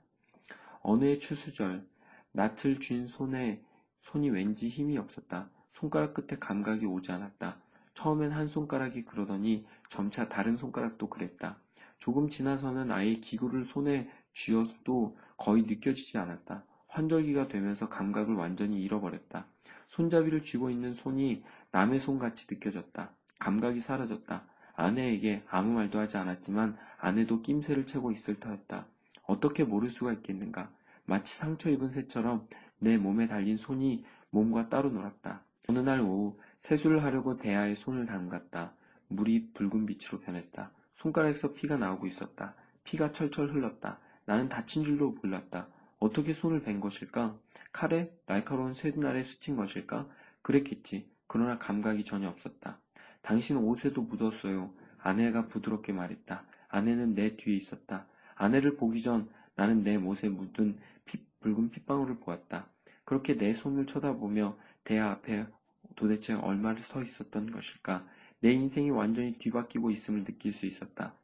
어느 해 추수절, 낯을 쥔 손에 손이 왠지 힘이 없었다. 손가락 끝에 감각이 오지 않았다. 처음엔 한 손가락이 그러더니 점차 다른 손가락도 그랬다. 조금 지나서는 아예 기구를 손에 쥐어도 거의 느껴지지 않았다. 환절기가 되면서 감각을 완전히 잃어버렸다. 손잡이를 쥐고 있는 손이 남의 손같이 느껴졌다. 감각이 사라졌다. 아내에게 아무 말도 하지 않았지만 아내도 낌새를 채고 있을 터였다. 어떻게 모를 수가 있겠는가. 마치 상처 입은 새처럼 내 몸에 달린 손이 몸과 따로 놀았다. 어느 날 오후 세수를 하려고 대야에 손을 담갔다. 물이 붉은 빛으로 변했다. 손가락에서 피가 나오고 있었다. 피가 철철 흘렀다. 나는 다친 줄도 몰랐다. 어떻게 손을 벤 것일까? 칼에 날카로운 쇠날에 스친 것일까? 그랬겠지. 그러나 감각이 전혀 없었다. 당신 옷에도 묻었어요. 아내가 부드럽게 말했다. 아내는 내 뒤에 있었다. 아내를 보기 전 나는 내 못에 묻은 피, 붉은 핏방울을 보았다. 그렇게 내 손을 쳐다보며 대야 앞에 도대체 얼마를 서 있었던 것일까? 내 인생이 완전히 뒤바뀌고 있음을 느낄 수 있었다.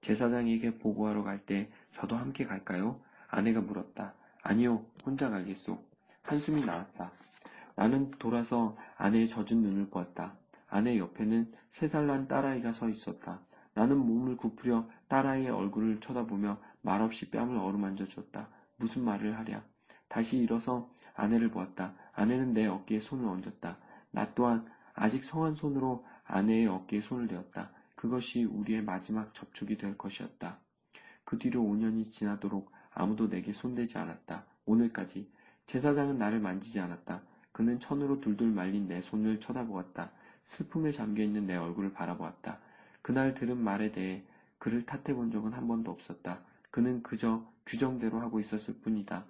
제사장에게 보고하러 갈 때 저도 함께 갈까요? 아내가 물었다. 아니요, 혼자 가겠소. 한숨이 나왔다. 나는 돌아서 아내의 젖은 눈을 보았다. 아내 옆에는 세 살 난 딸아이가 서 있었다. 나는 몸을 굽으려 딸아이의 얼굴을 쳐다보며 말없이 뺨을 어루만져 주었다. 무슨 말을 하랴. 다시 일어서 아내를 보았다. 아내는 내 어깨에 손을 얹었다. 나 또한 아직 성한 손으로 아내의 어깨에 손을 대었다. 그것이 우리의 마지막 접촉이 될 것이었다. 그 뒤로 5년이 지나도록 아무도 내게 손대지 않았다. 오늘까지 제사장은 나를 만지지 않았다. 그는 천으로 둘둘 말린 내 손을 쳐다보았다. 슬픔에 잠겨있는 내 얼굴을 바라보았다. 그날 들은 말에 대해 그를 탓해본 적은 한 번도 없었다. 그는 그저 규정대로 하고 있었을 뿐이다.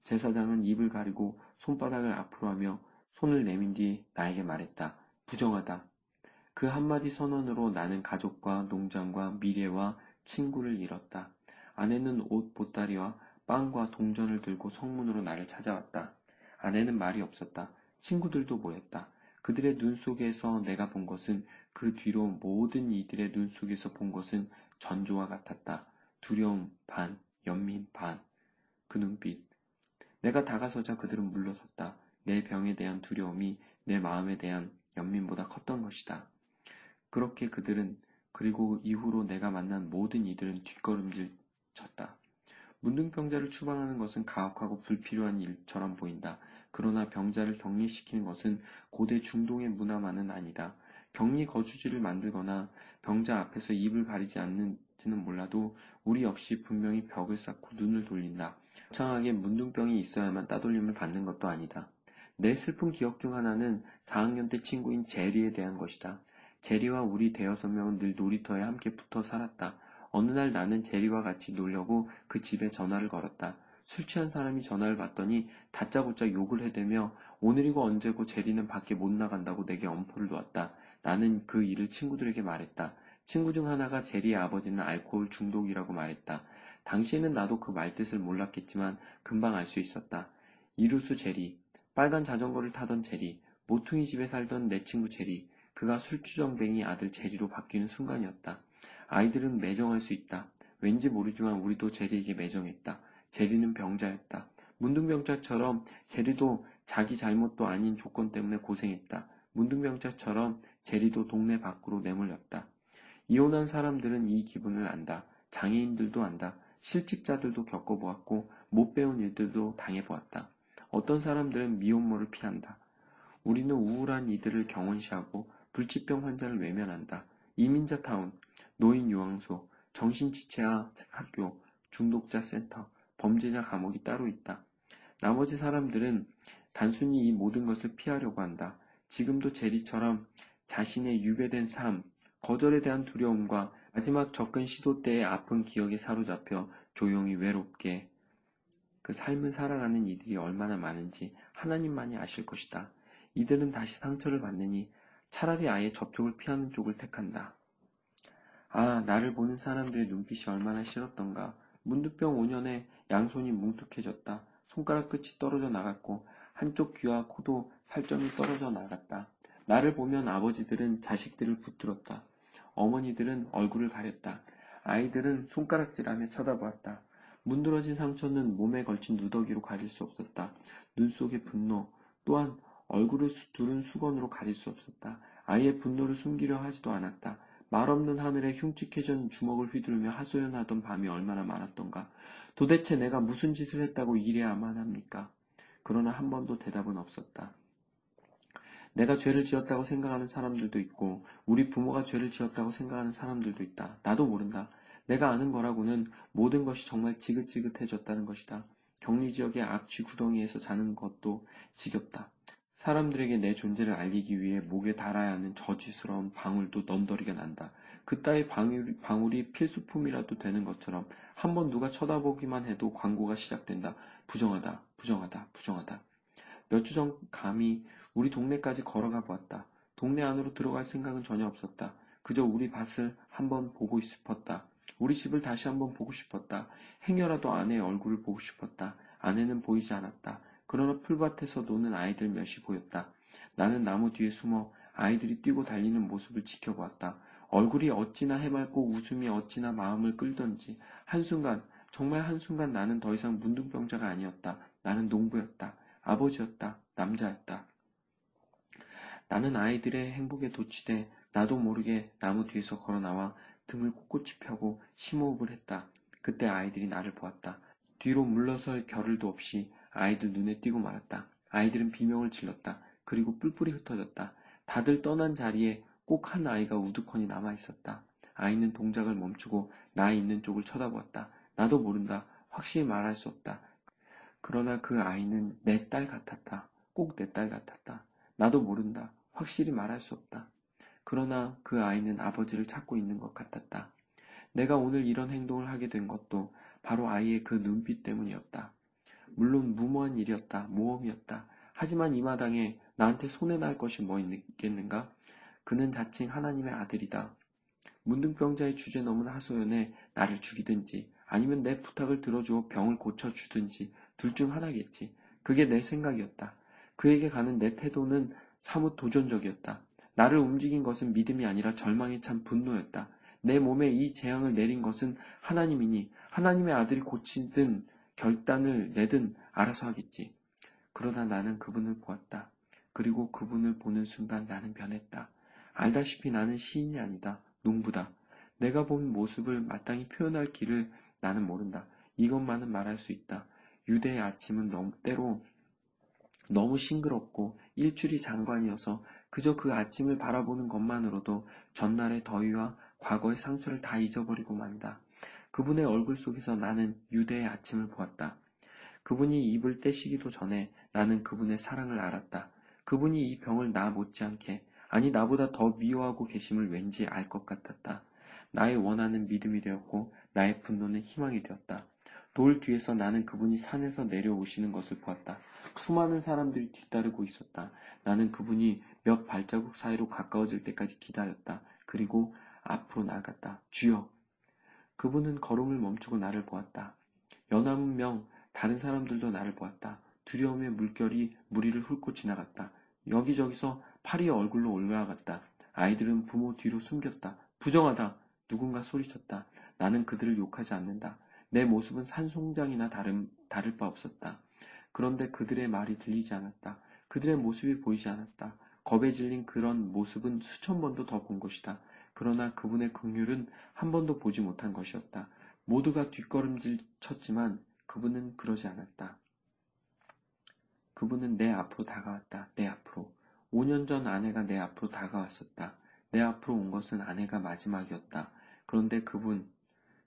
제사장은 입을 가리고 손바닥을 앞으로 하며 손을 내민 뒤 나에게 말했다. 부정하다. 그 한마디 선언으로 나는 가족과 농장과 미래와 친구를 잃었다. 아내는 옷 보따리와 빵과 동전을 들고 성문으로 나를 찾아왔다. 아내는 말이 없었다. 친구들도 모였다. 그들의 눈 속에서 내가 본 것은 그 뒤로 모든 이들의 눈 속에서 본 것은 전조와 같았다. 두려움 반, 연민 반. 그 눈빛. 내가 다가서자 그들은 물러섰다. 내 병에 대한 두려움이 내 마음에 대한 연민보다 컸던 것이다. 그렇게 그들은 그리고 이후로 내가 만난 모든 이들은 뒷걸음질 쳤다. 문둥병자를 추방하는 것은 가혹하고 불필요한 일처럼 보인다. 그러나 병자를 격리시키는 것은 고대 중동의 문화만은 아니다. 격리 거주지를 만들거나 병자 앞에서 입을 가리지 않는지는 몰라도 우리 역시 분명히 벽을 쌓고 눈을 돌린다. 창하게 문둥병이 있어야만 따돌림을 받는 것도 아니다. 내 슬픈 기억 중 하나는 4학년 때 친구인 제리에 대한 것이다. 제리와 우리 대여섯 명은 늘 놀이터에 함께 붙어 살았다. 어느 날 나는 제리와 같이 놀려고 그 집에 전화를 걸었다. 술 취한 사람이 전화를 받더니 다짜고짜 욕을 해대며 오늘이고 언제고 제리는 밖에 못 나간다고 내게 엄포를 놓았다. 나는 그 일을 친구들에게 말했다. 친구 중 하나가 제리의 아버지는 알코올 중독이라고 말했다. 당시에는 나도 그 말뜻을 몰랐겠지만 금방 알 수 있었다. 이루수 제리, 빨간 자전거를 타던 제리, 모퉁이 집에 살던 내 친구 제리, 그가 술주정뱅이 아들 제리로 바뀌는 순간이었다. 아이들은 매정할 수 있다. 왠지 모르지만 우리도 제리에게 매정했다. 제리는 병자였다. 문둥병자처럼 제리도 자기 잘못도 아닌 조건 때문에 고생했다. 문둥병자처럼 제리도 동네 밖으로 내몰렸다. 이혼한 사람들은 이 기분을 안다. 장애인들도 안다. 실직자들도 겪어보았고 못 배운 일들도 당해보았다. 어떤 사람들은 미혼모를 피한다. 우리는 우울한 이들을 경원시하고 불치병 환자를 외면한다. 이민자 타운, 노인 요양소, 정신지체화 학교, 중독자 센터, 범죄자 감옥이 따로 있다. 나머지 사람들은 단순히 이 모든 것을 피하려고 한다. 지금도 제리처럼 자신의 유배된 삶, 거절에 대한 두려움과 마지막 접근 시도 때의 아픈 기억에 사로잡혀 조용히 외롭게 그 삶을 살아가는 이들이 얼마나 많은지 하나님만이 아실 것이다. 이들은 다시 상처를 받느니 차라리 아예 접촉을 피하는 쪽을 택한다. 아, 나를 보는 사람들의 눈빛이 얼마나 싫었던가. 문두병 5년에 양손이 뭉툭해졌다. 손가락 끝이 떨어져 나갔고 한쪽 귀와 코도 살점이 떨어져 나갔다. 나를 보면 아버지들은 자식들을 붙들었다. 어머니들은 얼굴을 가렸다. 아이들은 손가락질하며 쳐다보았다. 문드러진 상처는 몸에 걸친 누더기로 가릴 수 없었다. 눈 속의 분노, 또한 얼굴을 두른 수건으로 가릴 수 없었다. 아이의 분노를 숨기려 하지도 않았다. 말 없는 하늘에 흉측해진 주먹을 휘두르며 하소연하던 밤이 얼마나 많았던가. 도대체 내가 무슨 짓을 했다고 이래야만 합니까? 그러나 한 번도 대답은 없었다. 내가 죄를 지었다고 생각하는 사람들도 있고, 우리 부모가 죄를 지었다고 생각하는 사람들도 있다. 나도 모른다. 내가 아는 거라고는 모든 것이 정말 지긋지긋해졌다는 것이다. 격리 지역의 악취 구덩이에서 자는 것도 지겹다. 사람들에게 내 존재를 알리기 위해 목에 달아야 하는 저지스러운 방울도 넌더리가 난다. 그따위 방울, 방울이 필수품이라도 되는 것처럼 한 번 누가 쳐다보기만 해도 광고가 시작된다. 부정하다, 부정하다, 부정하다. 몇 주 전 감히 우리 동네까지 걸어가 보았다. 동네 안으로 들어갈 생각은 전혀 없었다. 그저 우리 밭을 한번 보고 싶었다. 우리 집을 다시 한번 보고 싶었다. 행여라도 아내의 얼굴을 보고 싶었다. 아내는 보이지 않았다. 그러나 풀밭에서 노는 아이들 몇이 보였다. 나는 나무 뒤에 숨어 아이들이 뛰고 달리는 모습을 지켜보았다. 얼굴이 어찌나 해맑고 웃음이 어찌나 마음을 끌던지 한순간 정말 한순간 나는 더 이상 문둥병자가 아니었다. 나는 농부였다. 아버지였다. 남자였다. 나는 아이들의 행복에 도취돼 나도 모르게 나무 뒤에서 걸어 나와 등을 꼿꼿이 펴고 심호흡을 했다. 그때 아이들이 나를 보았다. 뒤로 물러설 겨를도 없이 아이들 눈에 띄고 말았다. 아이들은 비명을 질렀다. 그리고 뿔뿔이 흩어졌다. 다들 떠난 자리에 꼭 한 아이가 우두커니 남아 있었다. 아이는 동작을 멈추고 나 있는 쪽을 쳐다보았다. 나도 모른다. 확실히 말할 수 없다. 그러나 그 아이는 내 딸 같았다. 꼭 내 딸 같았다. 나도 모른다. 확실히 말할 수 없다. 그러나 그 아이는 아버지를 찾고 있는 것 같았다. 내가 오늘 이런 행동을 하게 된 것도 바로 아이의 그 눈빛 때문이었다. 물론 무모한 일이었다. 모험이었다. 하지만 이 마당에 나한테 손해날 것이 뭐 있겠는가? 그는 자칭 하나님의 아들이다. 문둥병자의 주제 넘은 하소연에 나를 죽이든지 아니면 내 부탁을 들어주어 병을 고쳐주든지 둘 중 하나겠지. 그게 내 생각이었다. 그에게 가는 내 태도는 사뭇 도전적이었다. 나를 움직인 것은 믿음이 아니라 절망에 찬 분노였다. 내 몸에 이 재앙을 내린 것은 하나님이니 하나님의 아들이 고치든 결단을 내든 알아서 하겠지. 그러다 나는 그분을 보았다. 그리고 그분을 보는 순간 나는 변했다. 알다시피 나는 시인이 아니다. 농부다. 내가 본 모습을 마땅히 표현할 길을 나는 모른다. 이것만은 말할 수 있다. 유대의 아침은 너무 때로 너무 싱그럽고 일출이 장관이어서 그저 그 아침을 바라보는 것만으로도 전날의 더위와 과거의 상처를 다 잊어버리고 만다. 그분의 얼굴 속에서 나는 유대의 아침을 보았다. 그분이 입을 떼시기도 전에 나는 그분의 사랑을 알았다. 그분이 이 병을 나 못지않게, 아니 나보다 더 미워하고 계심을 왠지 알 것 같았다. 나의 원하는 믿음이 되었고 나의 분노는 희망이 되었다. 돌 뒤에서 나는 그분이 산에서 내려오시는 것을 보았다. 수많은 사람들이 뒤따르고 있었다. 나는 그분이 몇 발자국 사이로 가까워질 때까지 기다렸다. 그리고 앞으로 나갔다. 주여! 그분은 걸음을 멈추고 나를 보았다. 연합은명 다른 사람들도 나를 보았다. 두려움의 물결이 무리를 훑고 지나갔다. 여기저기서 파리의 얼굴로 올라갔다. 아이들은 부모 뒤로 숨겼다. 부정하다. 누군가 소리쳤다. 나는 그들을 욕하지 않는다. 내 모습은 산송장이나 다름, 다를 바 없었다. 그런데 그들의 말이 들리지 않았다. 그들의 모습이 보이지 않았다. 겁에 질린 그런 모습은 수천 번도 더 본 것이다. 그러나 그분의 긍휼은 한 번도 보지 못한 것이었다. 모두가 뒷걸음질 쳤지만 그분은 그러지 않았다. 그분은 내 앞으로 다가왔다. 내 앞으로. 5년 전 아내가 내 앞으로 다가왔었다. 내 앞으로 온 것은 아내가 마지막이었다. 그런데 그분,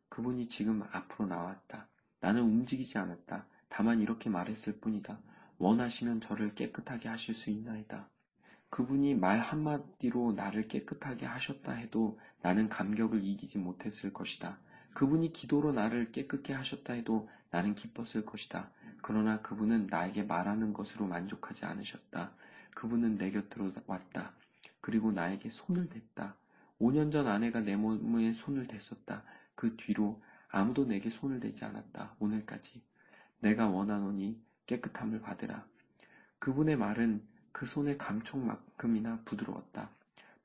그분이 지금 앞으로 나왔다. 나는 움직이지 않았다. 다만 이렇게 말했을 뿐이다. 원하시면 저를 깨끗하게 하실 수 있나이다. 그분이 말 한마디로 나를 깨끗하게 하셨다 해도 나는 감격을 이기지 못했을 것이다. 그분이 기도로 나를 깨끗게 하셨다 해도 나는 기뻤을 것이다. 그러나 그분은 나에게 말하는 것으로 만족하지 않으셨다. 그분은 내 곁으로 왔다. 그리고 나에게 손을 댔다. 5년 전 아내가 내 몸에 손을 댔었다. 그 뒤로 아무도 내게 손을 대지 않았다. 오늘까지. 내가 원하노니 깨끗함을 받으라. 그분의 말은 그 손의 감촉만큼이나 부드러웠다.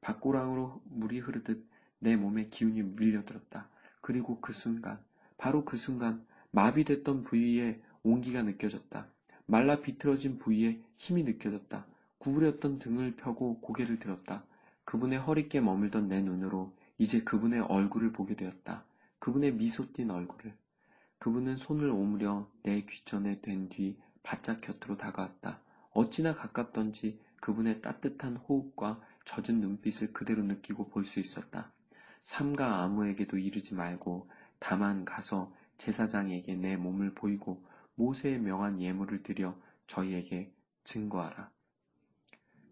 밭고랑으로 물이 흐르듯 내 몸에 기운이 밀려들었다. 그리고 그 순간, 바로 그 순간 마비됐던 부위에 온기가 느껴졌다. 말라 비틀어진 부위에 힘이 느껴졌다. 구부렸던 등을 펴고 고개를 들었다. 그분의 허리께 머물던 내 눈으로 이제 그분의 얼굴을 보게 되었다. 그분의 미소 띤 얼굴을. 그분은 손을 오므려 내 귀전에 된 뒤 바짝 곁으로 다가왔다. 어찌나 가깝던지 그분의 따뜻한 호흡과 젖은 눈빛을 그대로 느끼고 볼 수 있었다. 삼가 아무에게도 이르지 말고 다만 가서 제사장에게 내 몸을 보이고 모세의 명한 예물을 드려 저희에게 증거하라.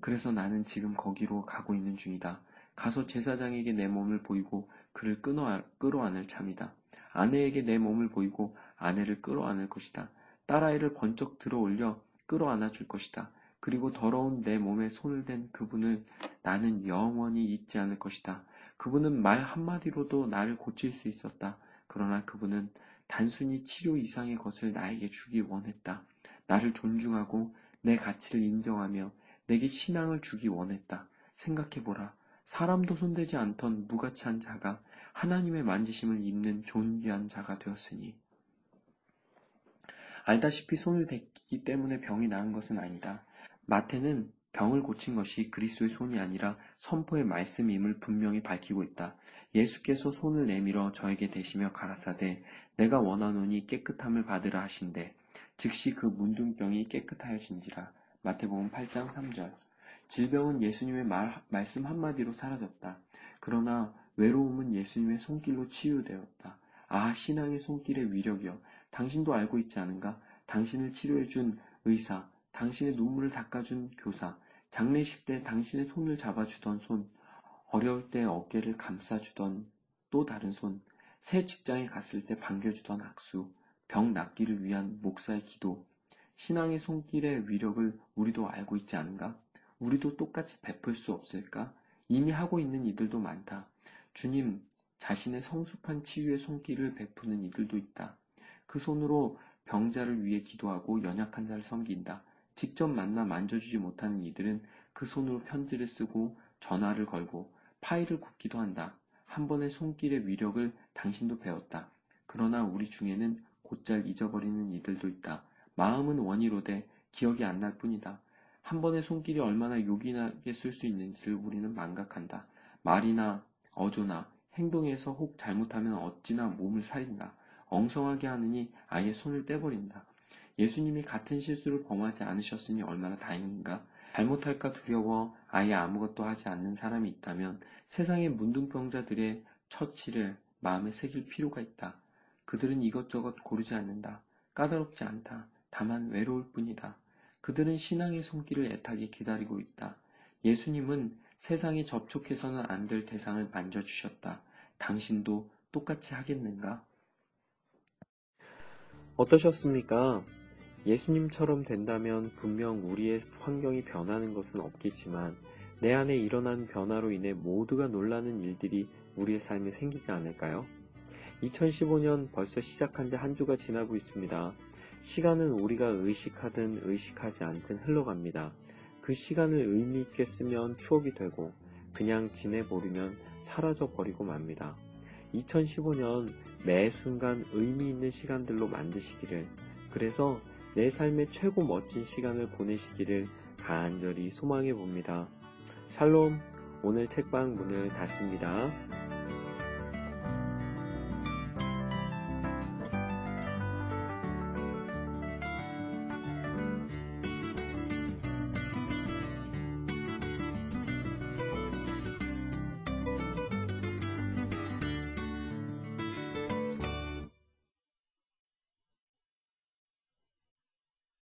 그래서 나는 지금 거기로 가고 있는 중이다. 가서 제사장에게 내 몸을 보이고 그를 끌어, 끌어안을 참이다. 아내에게 내 몸을 보이고 아내를 끌어안을 것이다. 딸아이를 번쩍 들어 올려 끌어안아 줄 것이다. 그리고 더러운 내 몸에 손을 댄 그분을 나는 영원히 잊지 않을 것이다. 그분은 말 한마디로도 나를 고칠 수 있었다. 그러나 그분은 단순히 치료 이상의 것을 나에게 주기 원했다. 나를 존중하고 내 가치를 인정하며 내게 신앙을 주기 원했다. 생각해보라. 사람도 손대지 않던 무가치한 자가 하나님의 만지심을 입는 존귀한 자가 되었으니. 알다시피 손을 대기 때문에 병이 나은 것은 아니다. 마태는 병을 고친 것이 그리스도의 손이 아니라 선포의 말씀임을 분명히 밝히고 있다. 예수께서 손을 내밀어 저에게 대시며 가라사대 내가 원하노니 깨끗함을 받으라 하신대 즉시 그 문둥병이 깨끗하여진지라 마태복음 8장 3절 질병은 예수님의 말, 말씀 한마디로 사라졌다. 그러나 외로움은 예수님의 손길로 치유되었다. 아 신앙의 손길의 위력이여 당신도 알고 있지 않은가? 당신을 치료해준 의사, 당신의 눈물을 닦아준 교사, 장례식 때 당신의 손을 잡아주던 손, 어려울 때 어깨를 감싸주던 또 다른 손, 새 직장에 갔을 때 반겨주던 악수, 병 낫기를 위한 목사의 기도, 신앙의 손길의 위력을 우리도 알고 있지 않은가? 우리도 똑같이 베풀 수 없을까? 이미 하고 있는 이들도 많다. 주님, 자신의 성숙한 치유의 손길을 베푸는 이들도 있다. 그 손으로 병자를 위해 기도하고 연약한 자를 섬긴다. 직접 만나 만져주지 못하는 이들은 그 손으로 편지를 쓰고 전화를 걸고 파일을 굽기도 한다. 한 번의 손길의 위력을 당신도 배웠다. 그러나 우리 중에는 곧잘 잊어버리는 이들도 있다. 마음은 원이로되 기억이 안 날 뿐이다. 한 번의 손길이 얼마나 요긴하게 쓸 수 있는지를 우리는 망각한다. 말이나 어조나 행동에서 혹 잘못하면 어찌나 몸을 살린다. 엉성하게 하느니 아예 손을 떼버린다. 예수님이 같은 실수를 범하지 않으셨으니 얼마나 다행인가. 잘못할까 두려워 아예 아무것도 하지 않는 사람이 있다면 세상의 문둥병자들의 처치를 마음에 새길 필요가 있다. 그들은 이것저것 고르지 않는다. 까다롭지 않다. 다만 외로울 뿐이다. 그들은 신앙의 손길을 애타게 기다리고 있다. 예수님은 세상에 접촉해서는 안 될 대상을 만져주셨다. 당신도 똑같이 하겠는가? 어떠셨습니까? 예수님처럼 된다면 분명 우리의 환경이 변하는 것은 없겠지만 내 안에 일어난 변화로 인해 모두가 놀라는 일들이 우리의 삶에 생기지 않을까요? 2015년 벌써 시작한 지 한 주가 지나고 있습니다. 시간은 우리가 의식하든 의식하지 않든 흘러갑니다. 그 시간을 의미 있게 쓰면 추억이 되고 그냥 지내버리면 사라져 버리고 맙니다. 2015년 매 순간 의미 있는 시간들로 만드시기를 그래서 내 삶의 최고 멋진 시간을 보내시기를 간절히 소망해 봅니다. 샬롬 오늘 책방 문을 닫습니다.